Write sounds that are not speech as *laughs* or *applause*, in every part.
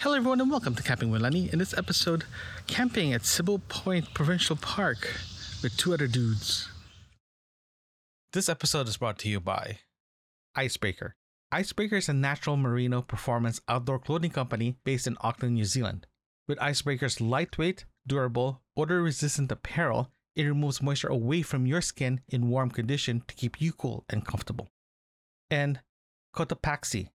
Hello, everyone, and welcome to Camping with Lenny. In this episode, camping at Sibbald Point Provincial Park with two other dudes. This episode is brought to you by Icebreaker. Icebreaker is a natural merino performance outdoor clothing company based in Auckland, New Zealand. With Icebreaker's lightweight, durable, odor resistant apparel, it removes moisture away from your skin in warm condition to keep you cool and comfortable. And Cotopaxi.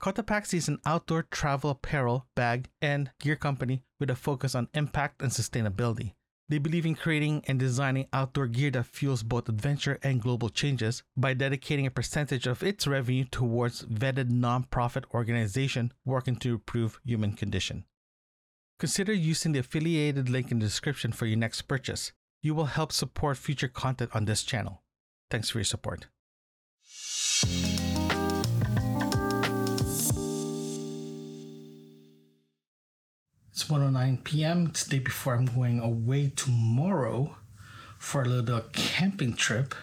Cotopaxi is an outdoor travel apparel, bag, and gear company with a focus on impact and sustainability. They believe in creating and designing outdoor gear that fuels both adventure and global changes by dedicating a percentage of its revenue towards vetted nonprofit organization working to improve human condition. Consider using the affiliated link in the description for your next purchase. You will help support future content on this channel. Thanks for your support. 1:09 p.m. It's the day before I'm going away tomorrow for a little camping trip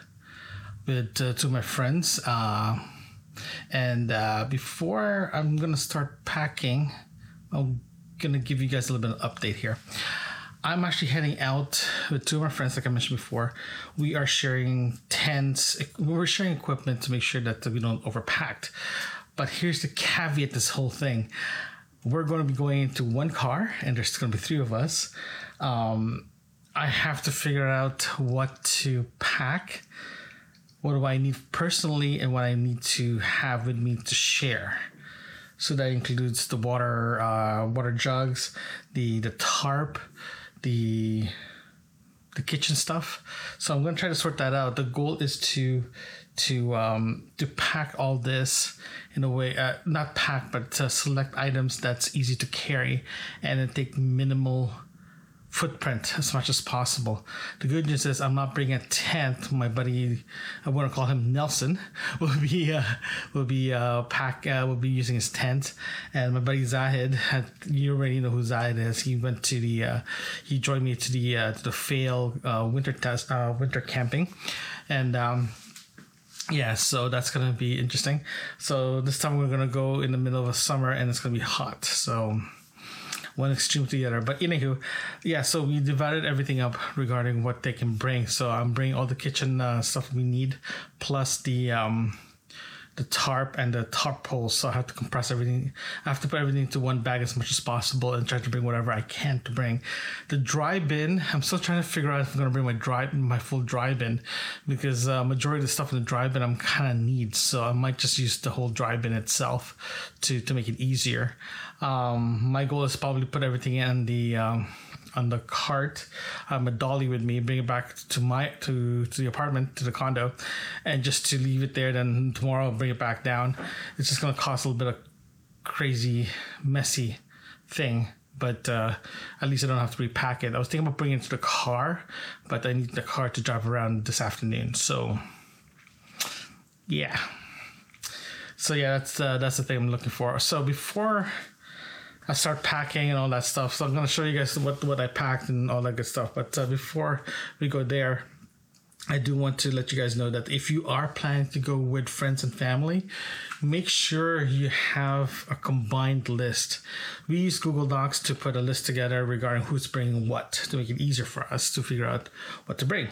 with uh, two of my friends. Uh, and uh, before I'm gonna start packing, I'm gonna give you guys a little bit of update here. I'm actually heading out with two of my friends, like I mentioned before. We are sharing tents. We're sharing equipment to make sure that we don't overpack. But here's the caveat: this whole thing we're going to be going into one car and there's going to be three of us. Um, i have to figure out what to pack what do i need personally and what i need to have with me to share. So that includes the water uh, water jugs the the tarp the the kitchen stuff. So i'm going to try to sort that out. The goal is to to um, to pack all this in a way, uh, not pack, but select items that's easy to carry and take minimal footprint as much as possible. The good news is I'm not bringing a tent. My buddy, I want to call him Nelson, *laughs* will be uh, will be uh, pack uh, will be using his tent, and my buddy Zahid, you already know who Zahid is. He went to the uh, he joined me to the uh, to the fail uh, winter test uh, winter camping, and. Um, yeah, so that's gonna be interesting. So this time we're gonna go in the middle of a summer and it's gonna be hot. So one extreme to the other. But anywho, yeah, so we divided everything up regarding what they can bring. So I'm bringing all the kitchen uh, stuff we need, plus the um, the tarp and the tarp poles. So I have to compress everything. I have to put everything into one bag as much as possible and try to bring whatever I can to bring. The dry bin, I'm still trying to figure out if I'm gonna bring my dry my full dry bin because uh, majority of the stuff in the dry bin I'm kind of need. So I might just use the whole dry bin itself to to make it easier. Um, my goal is probably put everything in the um, on the cart, um, a dolly with me, bring it back to my to to the apartment to the condo, and just to leave it there. Then tomorrow I'll bring it back down. It's just gonna cost a little bit of crazy, messy thing. But uh, at least I don't have to repack it. I was thinking about bringing it to the car, but I need the car to drive around this afternoon. So, yeah. So yeah, that's uh, that's the thing I'm looking for. So before I start packing and all that stuff. So I'm gonna show you guys what what I packed and all that good stuff. But uh, before we go there, I do want to let you guys know that if you are planning to go with friends and family, make sure you have a combined list. We use Google Docs to put a list together regarding who's bringing what to make it easier for us to figure out what to bring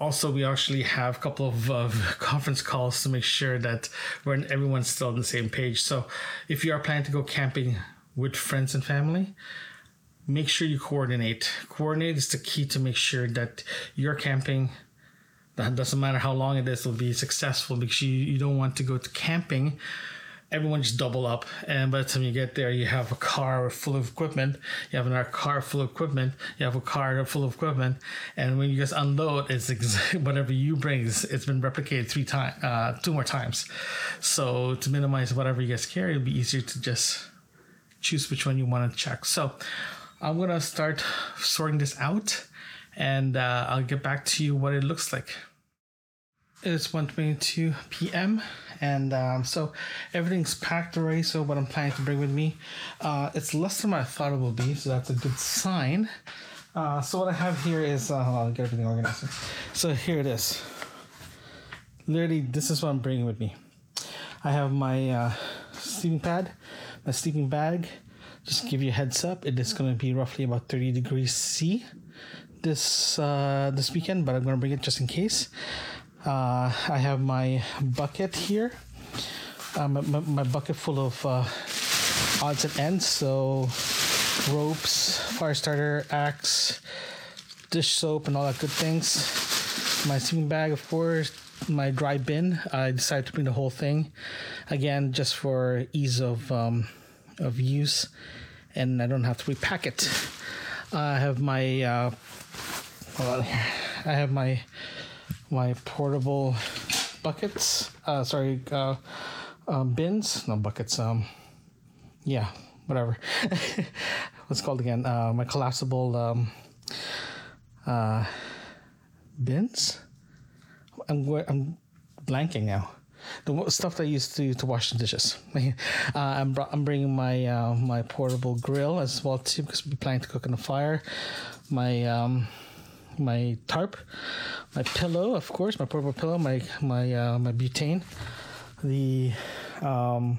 also we actually have a couple of uh, *laughs* conference calls to make sure that we're everyone's still on the same page so if you are planning to go camping with friends and family, make sure you coordinate. Coordinate is the key to make sure that your camping, that doesn't matter how long it is, will be successful because you, you don't want to go to camping. Everyone just double up, and by the time you get there, you have a car full of equipment. You have another car full of equipment. You have a car full of equipment, and when you guys unload, it's ex- *laughs* whatever you bring. it's been replicated three times, uh, two more times. So to minimize whatever you guys carry, it'll be easier to just choose which one you want to check. So I'm going to start sorting this out and uh, I'll get back to you what it looks like. It's 1.22 p.m. and um, so everything's packed already. So what I'm planning to bring with me, uh, it's less than I thought it will be. So that's a good sign. Uh, so what I have here is, uh, I'll get everything organized. So here it is. Literally, this is what I'm bringing with me. I have my uh, sleeping pad, my sleeping bag, just give you a heads up. It is going to be roughly about 30 degrees C this uh, this weekend, but I'm going to bring it just in case. Uh, I have my bucket here. Um, my, my, bucket full of uh, odds and ends. So ropes, fire starter, axe, dish soap, and all that good things. My sleeping bag, of course. My dry bin. I decided to bring the whole thing, again, just for ease of um, of use, and I don't have to repack it. I have my uh. I have my my portable buckets. Uh, sorry, uh, um, bins. No buckets. Um, yeah, whatever. *laughs* What's called again? Uh, my collapsible um, uh, bins. I'm I'm blanking now. The stuff that I used to to wash the dishes. *laughs* uh, I'm I'm bringing my uh, my portable grill as well too because we're planning to cook on the fire. My um, my tarp, my pillow, of course, my portable pillow, my my uh, my butane, the um,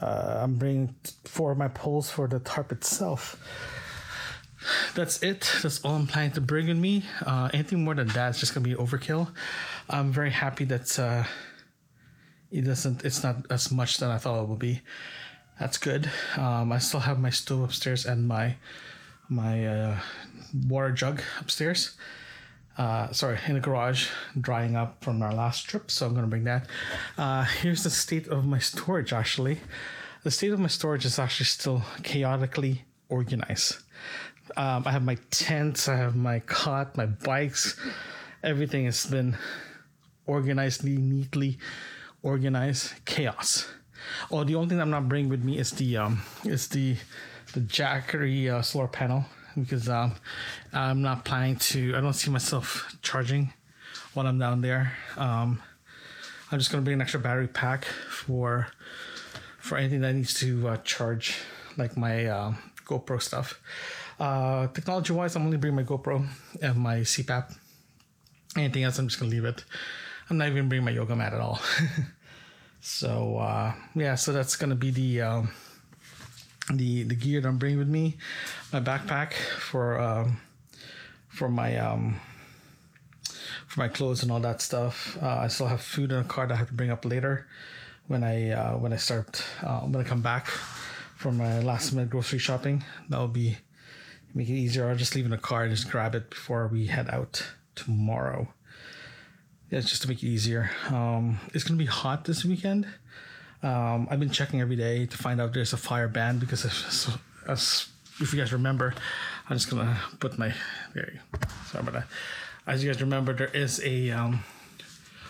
uh, I'm bringing four of my poles for the tarp itself. That's it. That's all I'm planning to bring with me. Uh, anything more than that is just gonna be overkill. I'm very happy that uh, it doesn't. It's not as much than I thought it would be. That's good. Um, I still have my stove upstairs and my my uh, water jug upstairs. Uh, sorry, in the garage, drying up from our last trip. So I'm to bring that. Uh, here's the state of my storage, actually. The state of my storage is actually still chaotically organized. Um, I have my tents, I have my cot, my bikes. Everything has been organized, neatly organized. Chaos. Oh, the only thing I'm not bringing with me is the um, is the the Jackery uh, solar panel because um, I'm not planning to. I don't see myself charging while I'm down there. Um, I'm just gonna bring an extra battery pack for for anything that needs to uh, charge, like my uh, GoPro stuff. Uh, technology wise, I'm only bringing my GoPro and my CPAP. Anything else, I'm just gonna leave it. I'm not even bringing my yoga mat at all. *laughs* so uh, yeah, so that's gonna be the um, the the gear that I'm bringing with me, my backpack for um, for my um, for my clothes and all that stuff. Uh, I still have food in a car that I have to bring up later when I uh, when I start uh, when I come back from my last minute grocery shopping. That will be make it easier. I'll just leave in the car and just grab it before we head out tomorrow. Yeah, just to make it easier. Um, it's gonna be hot this weekend. Um, I've been checking every day to find out there's a fire ban because if, if you guys remember, I'm just gonna put my there. Sorry about that. As you guys remember, there is a um,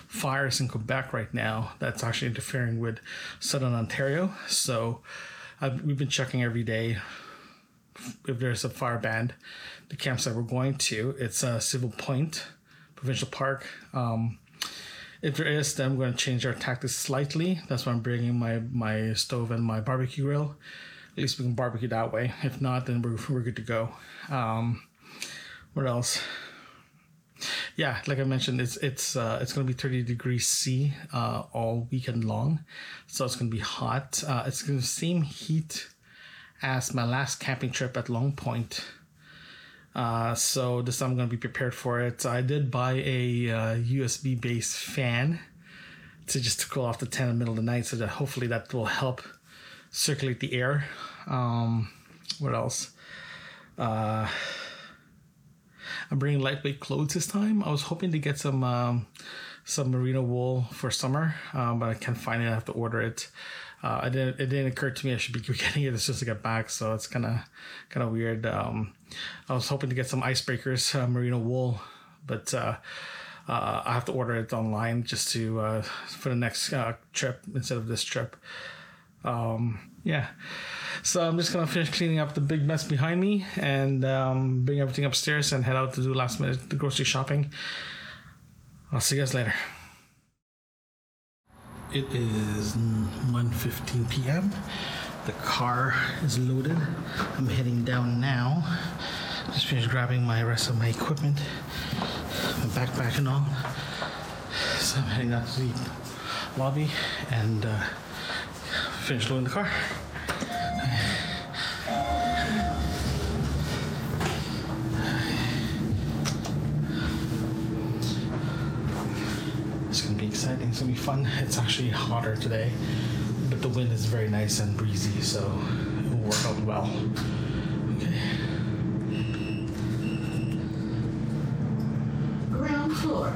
fires in Quebec right now that's actually interfering with southern Ontario. So I've, we've been checking every day if there's a fire ban. The campsite we're going to, it's a Sibbald Point Provincial Park. Um, if there is, then I'm going to change our tactics slightly. That's why I'm bringing my, my stove and my barbecue grill. At least we can barbecue that way. If not, then we're, we're good to go. Um, what else? Yeah, like I mentioned, it's it's uh, it's going to be 30 degrees C uh, all weekend long, so it's going to be hot. Uh, it's going to same heat as my last camping trip at Long Point uh, so this time I'm gonna be prepared for it. I did buy a uh, USB based fan to just to cool off the tent in the middle of the night, so that hopefully that will help circulate the air. Um, what else? Uh, I'm bringing lightweight clothes this time. I was hoping to get some um, some merino wool for summer, um, but I can't find it. I have to order it. Uh, it didn't. It didn't occur to me I should be *laughs* getting it as soon as I get back, so it's kind of kind of weird. Um, I was hoping to get some icebreakers, uh, merino wool, but uh, uh, I have to order it online just to uh, for the next uh, trip instead of this trip. Um, yeah, so I'm just gonna finish cleaning up the big mess behind me and um, bring everything upstairs and head out to do last minute grocery shopping. I'll see you guys later. It is 1.15 p.m. The car is loaded. I'm heading down now. Just finished grabbing my rest of my equipment, my backpack and all. So I'm heading out to the lobby and uh, finish loading the car. Think it's gonna be fun. It's actually hotter today, but the wind is very nice and breezy, so it will work out well. Okay. Ground floor.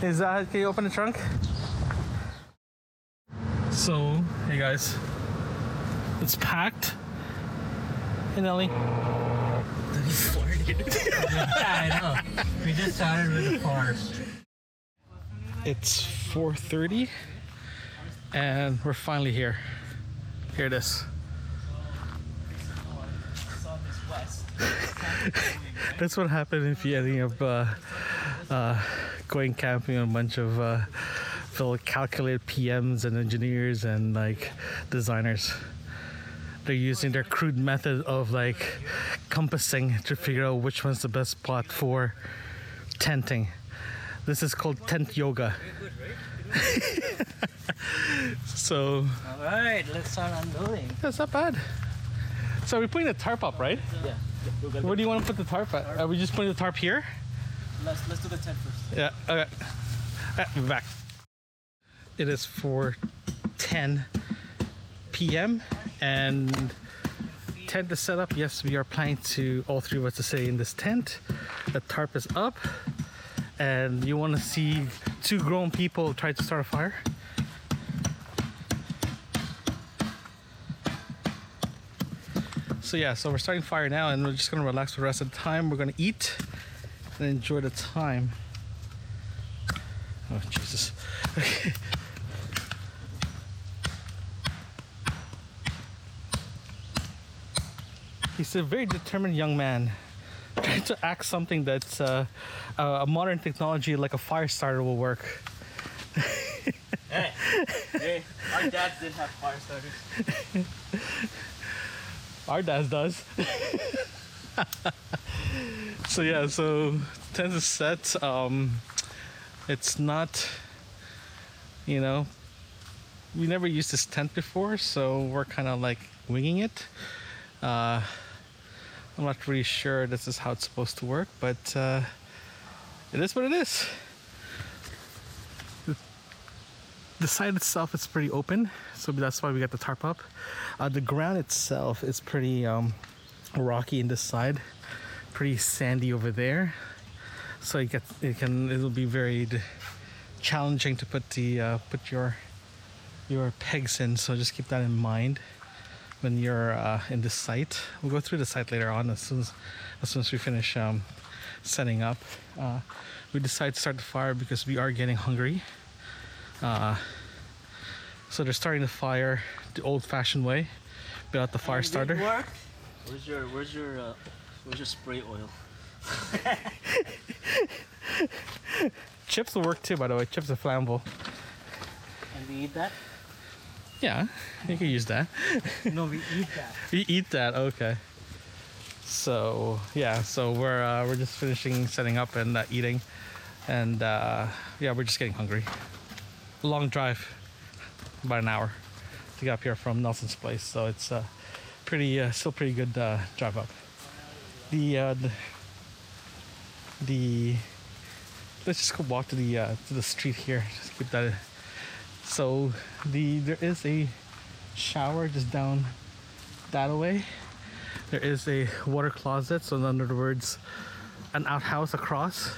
Is that can you open the trunk? So, hey guys, it's packed. Hey Nelly. yeah, I know. We just started with the forest. It's 4:30, and we're finally here. Here it is. *laughs* That's what happened if you ending up uh, uh, going camping on a bunch of uh, fellow calculated PMs and engineers and like designers. They're using their crude method of like compassing to figure out which one's the best spot for tenting. This is called tent yoga. *laughs* so All right, let's start unloading. that's not bad. So we're putting the tarp up, right? Yeah. Where do you want to put the tarp at? Are we just putting the tarp here? Let's let's do the tent first. Yeah. Okay. We're back. It is 4:10 p.m. and tent is set up. Yes, we are planning to all three of us to stay in this tent. The tarp is up, and you want to see two grown people try to start a fire. So yeah, so we're starting fire now, and we're just gonna relax for the rest of the time. We're gonna eat and enjoy the time. Oh Jesus. *laughs* He's a very determined young man, *laughs* trying to act something that uh, a modern technology like a fire starter will work. *laughs* Hey, hey, our dads did have fire starters. *laughs* Our dad does. so yeah, so tent is set. Um, it's not, you know, we never used this tent before, so we're kind of like winging it. Uh, I'm not really sure this is how it's supposed to work, but uh, it is what it is. the side itself is pretty open, so that's why we got the tarp up. Uh, the ground itself is pretty um, rocky in this side, pretty sandy over there. So it, get, it can it'll be very challenging to put the uh, put your your pegs in. So just keep that in mind when you're uh, in this site. We'll go through the site later on as soon as as soon as we finish um, setting up. Uh, we decided to start the fire because we are getting hungry. Uh, so they're starting the fire the old-fashioned way, without the fire starter. Work. Where's your Where's your uh, Where's your spray oil? *laughs* Chips will work too, by the way. Chips are flammable. And we eat that? Yeah, you can use that. *laughs* No, we eat that. We eat that. Okay. So yeah, so we're uh, we're just finishing setting up and uh, eating, and uh, yeah, we're just getting hungry. Long drive, about an hour, to get up here from Nelson's place. So it's uh, pretty uh, still pretty good uh, drive up. The, uh, the the let's just go walk to the uh, to the street here. Just keep that. So the there is a shower just down that way. There is a water closet, so in other words, an outhouse across.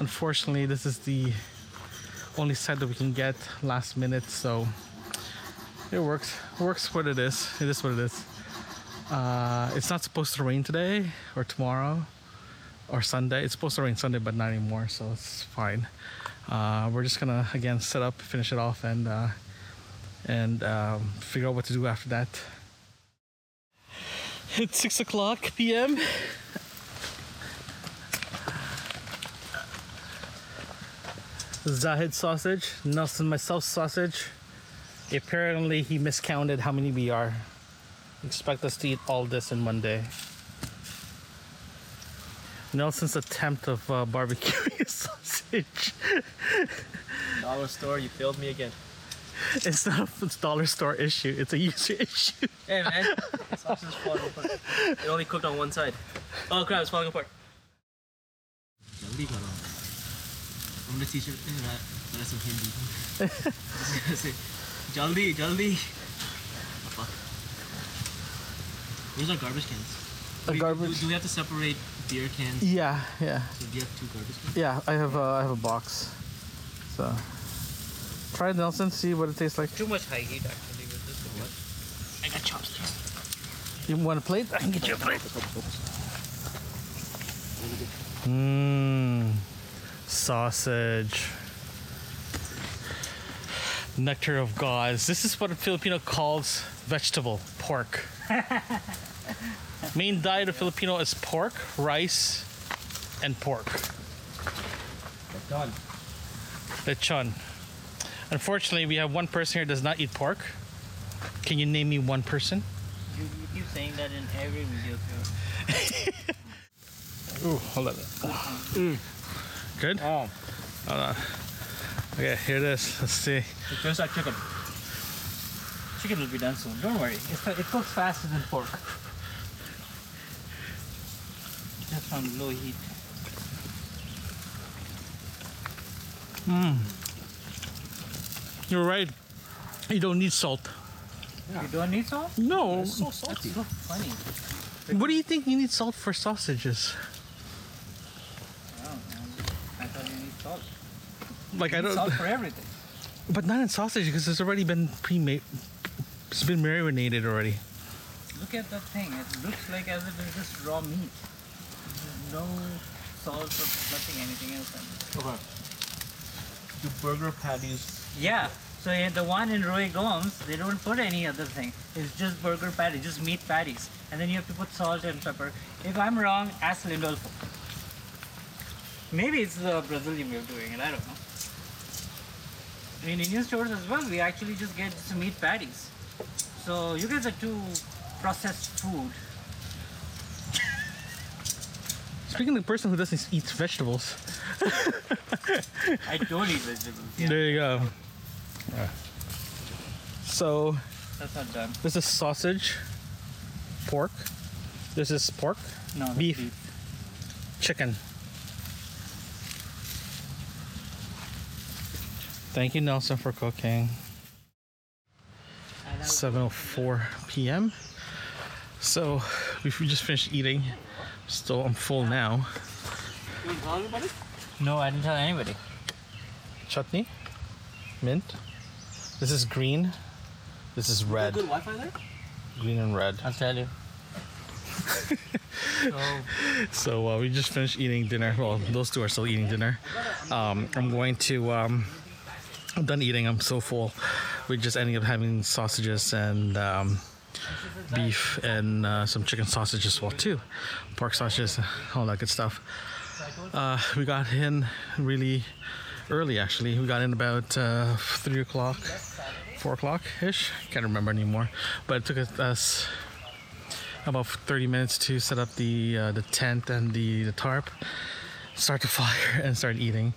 Unfortunately, this is the only site that we can get last minute, so it works. Works what it is. It is what it is. Uh, it's not supposed to rain today or tomorrow or Sunday. It's supposed to rain Sunday, but not anymore, so it's fine. Uh, we're just gonna again set up, finish it off, and uh, and um, figure out what to do after that. It's six o'clock p.m. Zahid sausage, Nelson myself sausage. Apparently, he miscounted how many we are. Expect us to eat all this in one day. Nelson's attempt of uh, barbecuing *laughs* a sausage. Dollar store, you failed me again. It's not a dollar store issue. It's a user *laughs* issue. hey man, sausage is falling apart. It only cooked on one side. Oh crap, it's falling apart. Hindi ka. I'm gonna teach you that the rest you Hindi. jaldi, jaldi. Where's our garbage cans? Do, we, garbage. do we have to separate beer cans? Yeah, yeah, So do you have two garbage cans? yeah. I have a, I have a box. So try it, Nelson. See what it tastes like. Too much high heat actually with this. What? I got chopsticks. You want a plate? I can get you a plate. Mmm, sausage. Nectar of gods. This is what a Filipino calls vegetable pork. *laughs* Main diet of Filipino is pork, rice, and pork. Done. Lechon. Unfortunately, we have one person here does not eat pork. Can you name me one person? You, you keep saying that in every video too. *laughs* Ooh, hold on. Mm. Good? Oh. Hold on. Okay, here it is. Let's see. There's that chicken. Chicken will be done soon. Don't worry. It's, it cooks faster than pork. Just on low heat. Hmm. You're right. You don't need salt. You don't need salt? No. so salty. That's so funny. What do you think you need salt for sausages? I don't know. I thought you need salt. Like I You need don't, salt *laughs* for everything. but not in sausage because it's already been pre-made. It's been marinated already. Look at that thing. It looks like as if it's just raw meat. No salt or nothing, anything else. Okay. The burger patties. Yeah. So yeah, the one in Roy Gomes, they don't put any other thing. It's just burger patty, just meat patties. And then you have to put salt and pepper. If I'm wrong, ask Lindolfo. Maybe it's the Brazilian way of doing it, I don't know. In Indian stores as well, we actually just get some meat patties. So you guys are too processed food. Speaking of the person who doesn't eat vegetables, I don't eat vegetables. Yeah, there you go. So that's not done. this is sausage, pork. This is pork, No, that's Beef. chicken. Thank you, Nelson, for cooking. 7:04 p.m. So we just finished eating. Still, I'm full now. You want to tell everybody? No, I didn't tell anybody. Chutney, mint. This is green. This is red. Good Wi-Fi there? Green and red. I'll tell you. *laughs* so, So uh, we just finished eating dinner. Well, those two are still eating dinner. Um, I'm going to. Um, I'm done eating. I'm so full. We just ended up having sausages and um, beef and uh, some chicken sausage as well too, pork sausages, all that good stuff. Uh, we got in really early. Actually, we got in about uh, three o'clock, four o'clock ish. Can't remember anymore. But it took us about 30 minutes to set up the uh, the tent and the, the tarp, start the *laughs* fire, and start eating.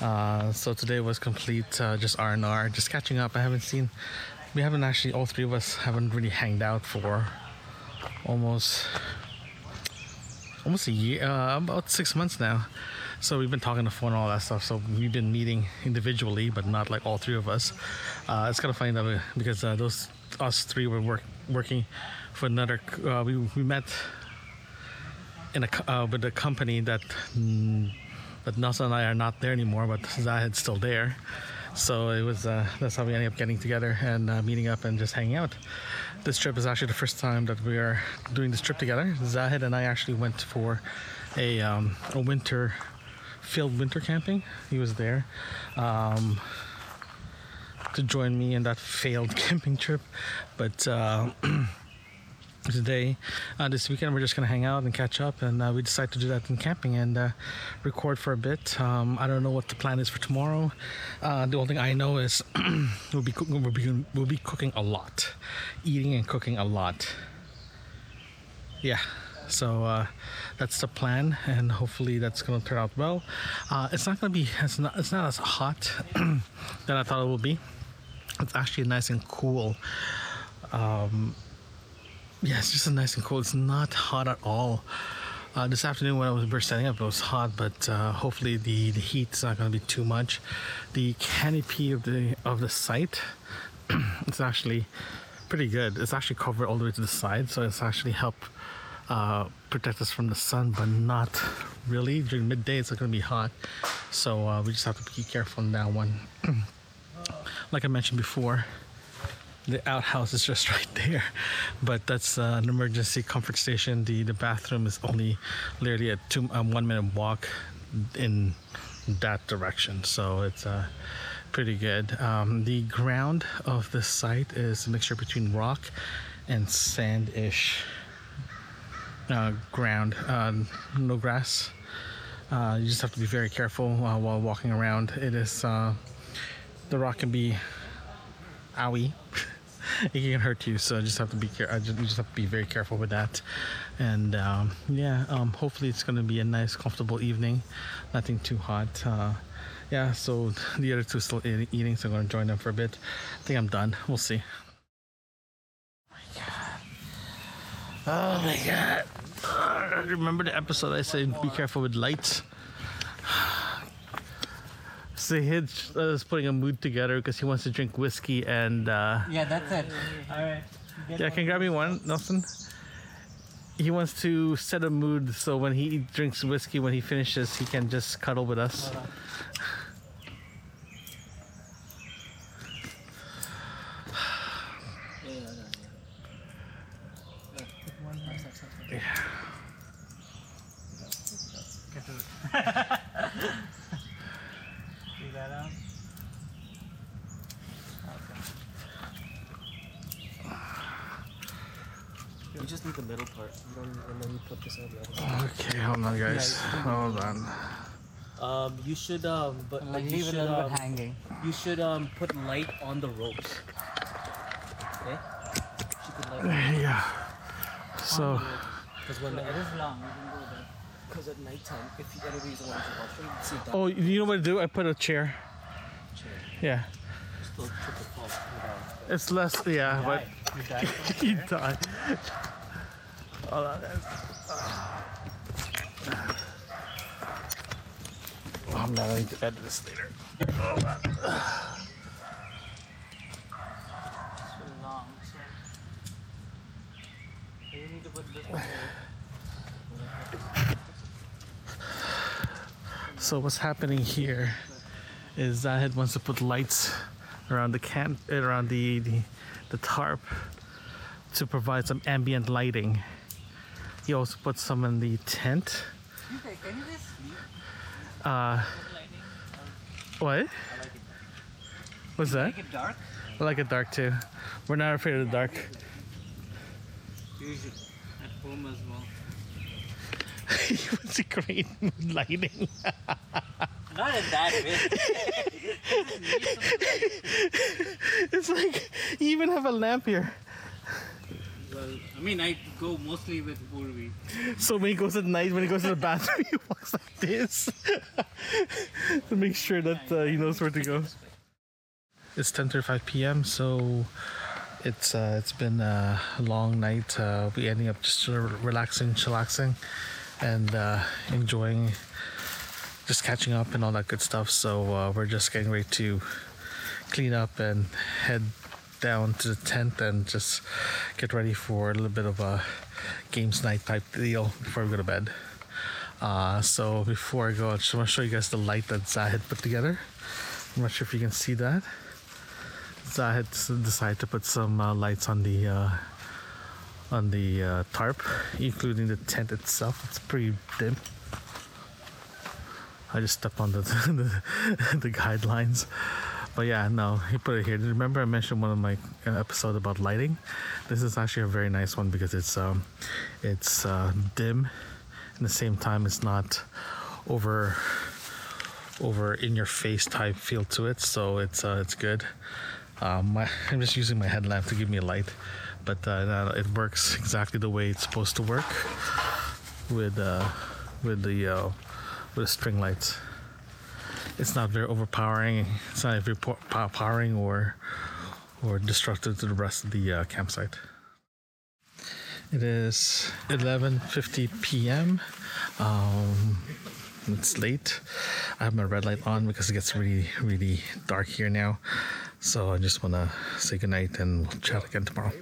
Uh, so today was complete uh, just R and R, just catching up. I haven't seen, we haven't actually, all three of us haven't really hanged out for almost almost a year, uh, about six months now. So we've been talking on the phone and all that stuff. So we've been meeting individually, but not like all three of us. Uh, it's kind of funny that because uh, those us three were work, working for another. Uh, we we met in a uh, with a company that mm, that Nelson and I are not there anymore, but Zahid's still there. So it was uh, that's how we ended up getting together and uh, meeting up and just hanging out. This trip is actually the first time that we are doing this trip together. Zahid and I actually went for a um, a winter field winter camping. He was there. Um, to join me in that failed *laughs* camping trip, but uh, *clears throat* today, uh, this weekend, we're just gonna hang out and catch up, and uh, we decided to do that in camping and uh, record for a bit. Um, I don't know what the plan is for tomorrow. Uh, the only thing I know is *clears throat* we'll be cooking, we'll be we'll be cooking a lot, eating and cooking a lot. Yeah. So uh, that's the plan, and hopefully that's gonna turn out well. Uh, it's not gonna be it's not it's not as hot *clears throat* than I thought it would be. It's actually nice and cool. Um, yeah, it's just nice and cool. It's not hot at all. Uh, this afternoon when I was first setting up, it was hot, but uh, hopefully the, the heat's not going to be too much. The canopy of the of the site, *clears throat* it's actually pretty good. It's actually covered all the way to the side, so it's actually help uh, protect us from the sun, but not really. During midday, it's not going to be hot, so uh, we just have to be careful on that one. *clears throat* like I mentioned before, the outhouse is just *laughs* right there, but that's uh, an emergency comfort station. The the bathroom is only literally a two um, one minute walk in that direction, so it's uh, pretty good. Um, the ground of the site is a mixture between rock and sandish uh, ground, uh, no grass. Uh, you just have to be very careful uh, while walking around. It is the rock can be owie. *laughs* *laughs* it can hurt you, so I just have to be care- uh, ju- You just have to be very careful with that. And um, yeah, um, hopefully it's going to be a nice, comfortable evening. Nothing too hot. Uh, yeah, so *laughs* the other two still eating, so I'm going to join them for a bit. I think I'm done. We'll see. Oh my god. Uh, *sighs* remember the episode I said be careful with lights? Zahid uh, is putting a mood together because he wants to drink whiskey and uh, Yeah, that's it. All right. yeah, can you grab me one, Nelson? He wants to set a mood so when he drinks whiskey, when he finishes, he can just cuddle with us. *sighs* Yeah, *laughs* yeah, yeah. Yeah. You got out? You just need the middle part, and then, and then you put this on the other side. Okay, hold on, guys. Hold on. Um, you should um, but Like you leave it should a little um, bit hanging. you should um put light on the ropes. Okay. You should put light Yeah. So, because when It is long. You can go there. because at nighttime, if you ever use the washroom, you see that oh, you know what to do? I put a chair. chair. Yeah. Still triple fall. It's less, yeah, but You died. he died. Hold on, guys. I'm not going to edit this later. So need to put this one. So what's happening here is Zahid wants to put lights around the can around the, the the tarp to provide some ambient lighting. He also put some in the tent. Okay, can you just sleep? Uh, what? What's that? It dark? I like it dark too. We're not afraid of the dark. Should. At home as well. wants to create lighting. Not in that way. *laughs* it's like you even have a lamp here. I mean, I go mostly with Purvi. So when he goes at night, when he goes to the bathroom, *laughs* he walks like this *laughs* to make sure that uh, he knows where to go. It's 10:35 p.m. So it's uh, it's been a long night. Uh, we ending up just relaxing, chillaxing, and uh, enjoying, just catching up and all that good stuff. So uh, we're just getting ready to clean up and head down to the tent and just get ready for a little bit of a games night type deal before we go to bed. Uh, so before I go, I just want to show you guys the light that Zahid put together. I'm not sure if you can see that. Zahid decided to put some uh, lights on the uh, on the uh, tarp, including the tent itself. It's pretty dim. I just stepped on the *laughs* the, the guidelines. But yeah, no, *laughs* he put it here. Remember, I mentioned one of my uh, episode about lighting. This is actually a very nice one because it's um, it's uh, dim. At the same time, it's not over over in your face type feel to it. So it's uh, it's good. Um, my, *laughs* I'm just using my headlamp to give me a light, but uh, it works exactly the way it's supposed to work with uh, with the uh, with the string lights it's not very overpowering. It's not very po- powering or or disruptive to the rest of the uh, campsite. It is 11:50 p.m. Um, it's late. I have my red light on because it gets really, really dark here now. So I just want to say goodnight and we'll chat again tomorrow.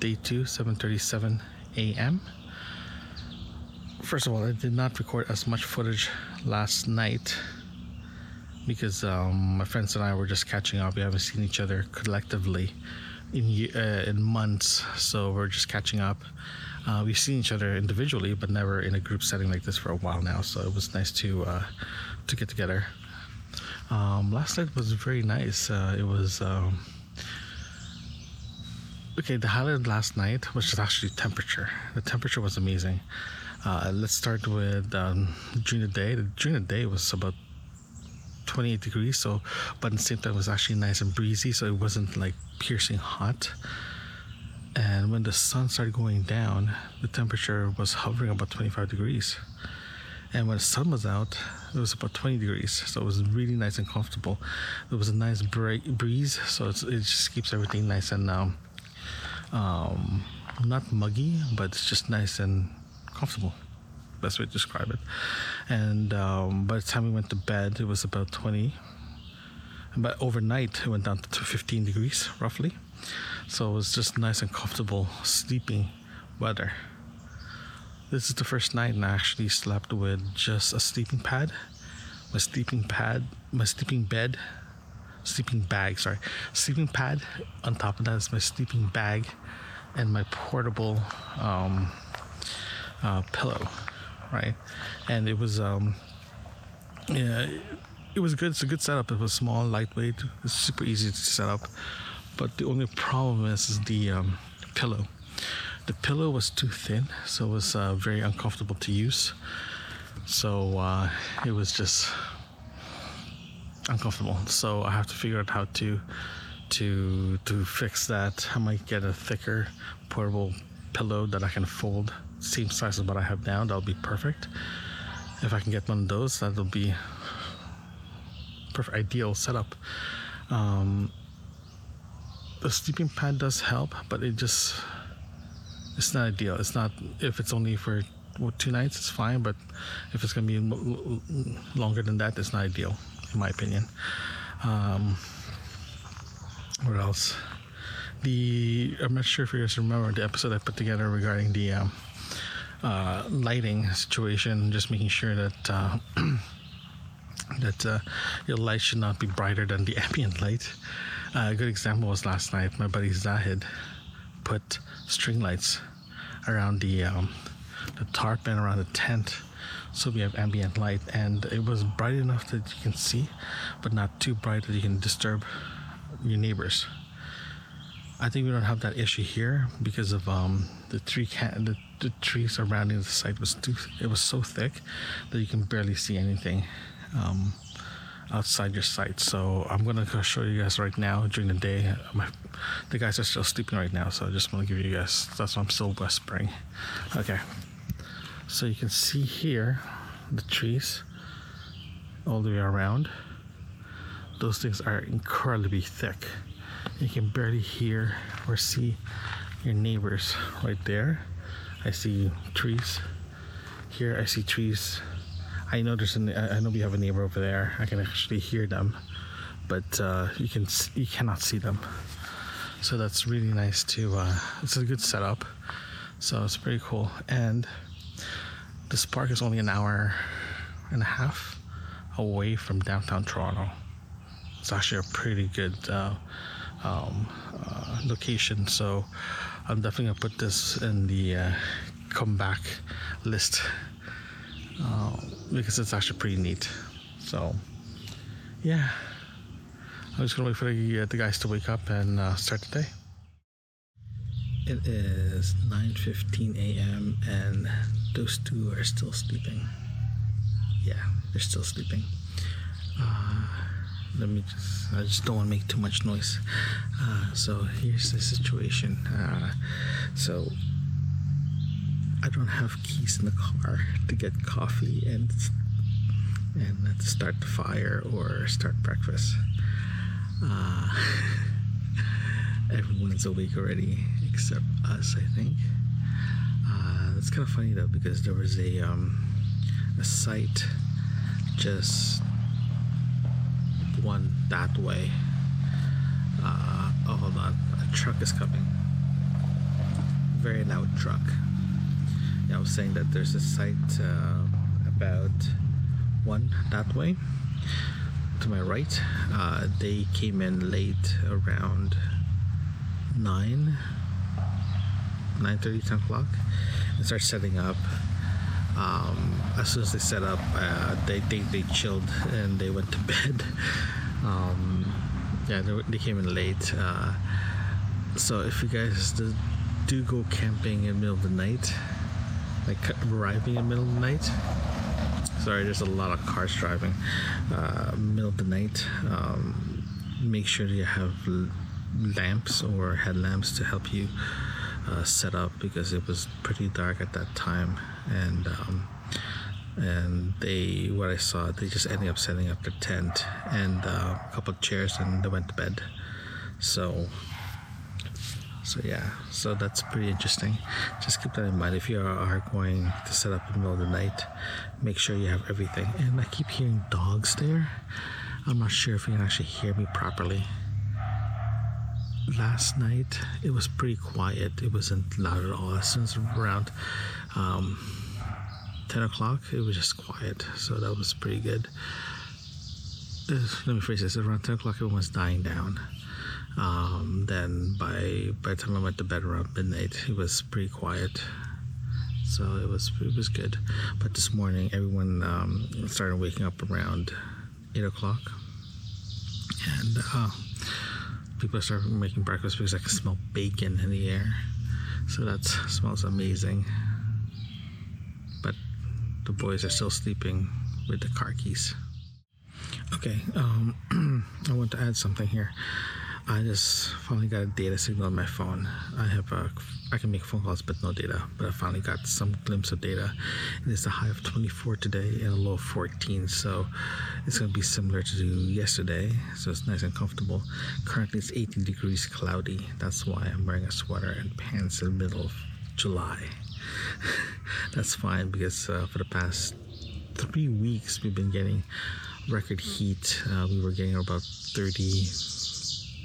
Day two, 7:37 a.m. First of all, I did not record as much footage last night because um, my friends and I were just catching up. We haven't seen each other collectively in uh, in months, so we're just catching up. Uh, we've seen each other individually, but never in a group setting like this for a while now. So it was nice to uh, to get together. Um, last night was very nice. Uh, it was. Um, okay, the highlight last night was just actually temperature. The temperature was amazing. Uh, let's start with um, during the day. During the day was about 28 degrees so but at the same time it was actually nice and breezy so it wasn't like piercing hot. And when the sun started going down the temperature was hovering about 25 degrees. And when the sun was out it was about 20 degrees so it was really nice and comfortable. There was a nice bra- breeze so it just keeps everything nice and um, um, not muggy but it's just nice and comfortable best way to describe it. And um, by the time we went to bed, it was about 20. But overnight, it went down to 15 degrees roughly. So it was just nice and comfortable sleeping weather. This is the first night, and I actually slept with just a sleeping pad. My sleeping pad, my sleeping bed, sleeping bag, sorry, sleeping pad. On top of that is my sleeping bag and my portable um, uh, pillow right? And it was um, yeah, it was good. It's a good setup. It was small, lightweight. It's super easy to set up. But the only problem is, is the um, pillow. The pillow was too thin, so it was uh, very uncomfortable to use. So uh, it was just uncomfortable. So I have to figure out how to to to fix that. I might get a thicker portable pillow that I can fold same size as what I have now, that'll be perfect. If I can get one of those, that'll be perfect, ideal setup. Um, the sleeping pad does help, but it just it's not ideal. It's not if it's only for two nights, it's fine. But if it's gonna be longer than that, it's not ideal, in my opinion. Um, what else? The I'm not sure if you guys remember the episode I put together regarding the um, uh, lighting situation, just making sure that uh, *clears throat* that uh, your light should not be brighter than the *laughs* ambient light. Uh, a good example was last night. My buddy Zahid put string lights around the um, the tarp and around the tent, so we have ambient light, and it was bright enough that you can see, but not too bright that you can disturb your neighbors. I think we don't have that issue here because of um, the tree the, the trees surrounding the site was too it was so thick that you can barely see anything um, outside your site. So I'm gonna show you guys right now during the day. My, the guys are still sleeping right now, so I just want to give you guys. That's why I'm still whispering. Okay, so you can see here the trees all the way around. Those things are incredibly thick. You can barely hear or see your neighbors right there. I see trees. Here I see trees. I know there's an, I know we have a neighbor over there. I can actually hear them, but uh, you can you cannot see them. So that's really nice to. Uh, it's a good setup. So it's pretty cool. And this park is only an hour and a half away from downtown Toronto. It's actually a pretty good uh, um, uh, location. So I'm definitely gonna put this in the uh, comeback list uh, because it's actually pretty neat. So yeah, I'm just gonna wait for the, uh, the guys to wake up and uh, start the day. It is 9:15 a.m. and those two are still sleeping. Yeah, they're still sleeping. Uh, let me just i just don't want to make too much noise. Uh, so here's the situation. Uh, so i don't have keys in the car to get coffee and and start the fire or start breakfast. Uh, *laughs* everyone's awake already except us, I think. Uh, it's kind of funny though because there was a um, a site just one that way. Uh, oh, hold on, a truck is coming. Very loud truck. Yeah, I was saying that there's a site uh, about one that way to my right. Uh, they came in late around 9 9 30 10 o'clock and start setting up um, as soon as they set up uh, they, they they chilled and they went to *laughs* bed. Um, yeah they, they came in late. Uh, so if you guys do, do go camping in the middle of the night like arriving in the middle of the night. Sorry there's a lot of cars driving. Uh, middle of the night um, make sure you have lamps or headlamps to help you uh, set up because it was pretty dark at that time and um, and they what I saw they just ended up setting up the tent and uh, a couple of chairs and they went to bed. So so yeah so that's pretty interesting. Just keep that in mind. If you are going to set up in the middle of the night make sure you have everything. And I keep hearing dogs there. I'm not sure if you can actually hear me properly. Last night it was pretty quiet. It wasn't loud at all. As soon as around um, 10 o'clock it was just quiet so that was pretty good. Uh, let me phrase this around 10 o'clock everyone was dying down. Um, then by by the time I went to bed around midnight it was pretty quiet. So it was it was good. But this morning everyone um, started waking up around 8 o'clock. And uh, people started making breakfast because I can smell bacon in the air. So that smells amazing. The boys are still sleeping with the car keys. Okay, um, *clears throat* I want to add something here. I just finally got a data signal on my phone. I have a, I can make phone calls but no data. But I finally got some glimpse of data. And it's a high of 24 today and a low of 14. So it's going to be similar to yesterday. So it's nice and comfortable. Currently it's 18 degrees cloudy. That's why I'm wearing a sweater and pants in the middle of July. *laughs* That's fine because uh, for the past three weeks we've been getting record heat. Uh, we were getting about 30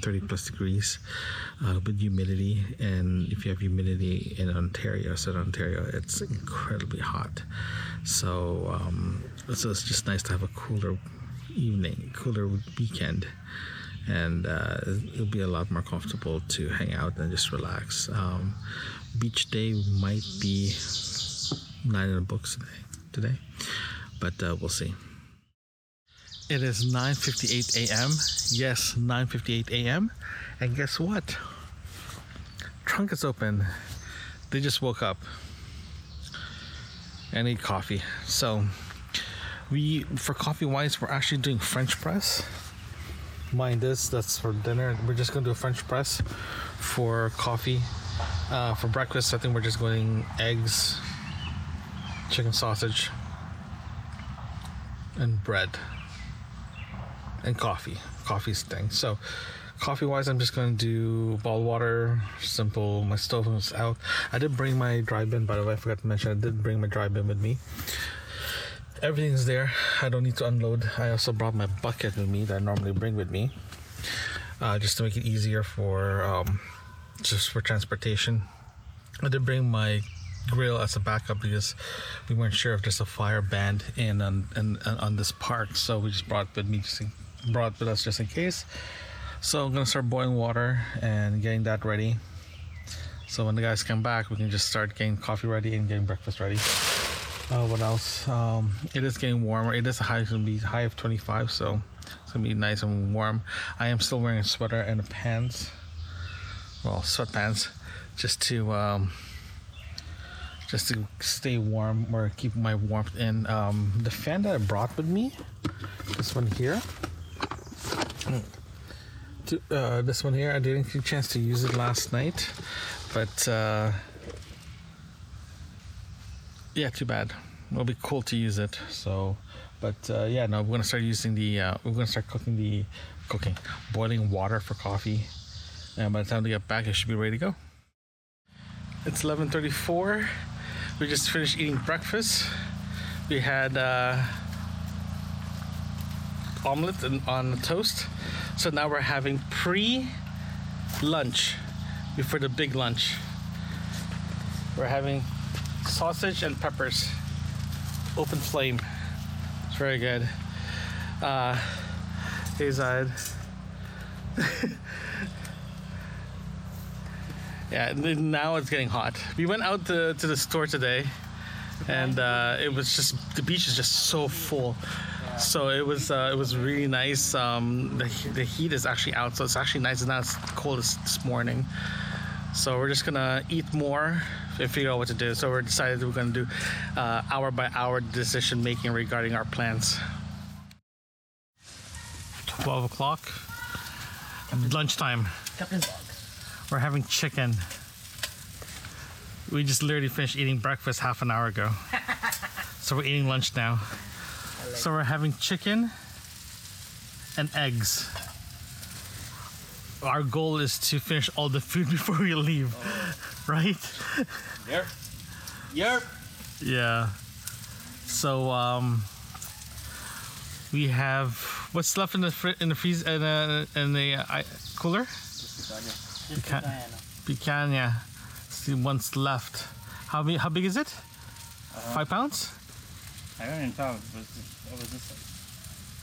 30 plus degrees uh, with humidity. And if you have humidity in ontario southern ontario it's incredibly hot. So um, so it's just nice to have a cooler evening cooler weekend. And uh, it'll be a lot more comfortable to hang out and just relax. Um, beach day might be nine in the books today, but uh, we'll see it is 9:58 a.m. Yes, 9:58 a.m. And guess what? Trunk is open. They just woke up and need coffee. So we for coffee wise, we're actually doing French press. Mind this, that's for dinner. We're just gonna do a French press for coffee. Uh, for breakfast, I think we're just going eggs, chicken sausage, and bread and coffee. Coffee's thing. So, coffee wise, I'm just going to do bottled water, simple. My stove is out. I did bring my dry bin, by the way. I forgot to mention, I did bring my dry bin with me. Everything's there. I don't need to unload. I also brought my bucket with me that I normally bring with me, uh, just to make it easier for um, just for transportation. I did bring my grill as a backup because we weren't sure if there's a fire band in on, on this park, so we just brought it with me just in brought with us just in case. So I'm gonna start boiling water and getting that ready. So when the guys come back, we can just start getting coffee ready and getting breakfast ready. Uh, what else? Um, it is getting warmer. It is high, it's gonna be high of 25, so it's gonna be nice and warm. I am still wearing a sweater and a pants, well, sweatpants, just to um, just to stay warm or keep my warmth in. Um, the fan that I brought with me, this one here, uh, this one here, I didn't get a chance to use it last night, but uh, yeah, too bad. It'll be cool to use it. So, but uh, yeah, no, we're gonna start using the. Uh, we're gonna start cooking the cooking, boiling water for coffee. And by the time they get back, it should be ready to go. It's 11:34. We just finished eating breakfast. We had uh, omelet and, on toast. So now we're having pre-lunch before the big lunch. We're having sausage and peppers, open flame. It's very good. Uh, Zahid. *laughs* yeah, now it's getting hot. We went out to, to the store today, and uh, it was just the beach is just so full. So it was uh, it was really nice. Um, the the heat is actually out, so it's actually nice. It's not as cold as this morning. So we're just gonna eat more and figure out what to do. So we're decided we're gonna do uh, hour by hour decision making regarding our plans. Twelve o'clock, lunchtime. We're having chicken. We just literally finished eating breakfast half an hour ago. *laughs* so we're eating lunch now. So we're having chicken and eggs. Our goal is to finish all the food *laughs* before we leave, right? Yep. Yep. Yeah. So um, we have what's left in the fri- in the freeze in the in the uh, cooler? Picanha. See, one's left. How big? How big is it? Uh, Five pounds? I don't even know. Was what was this?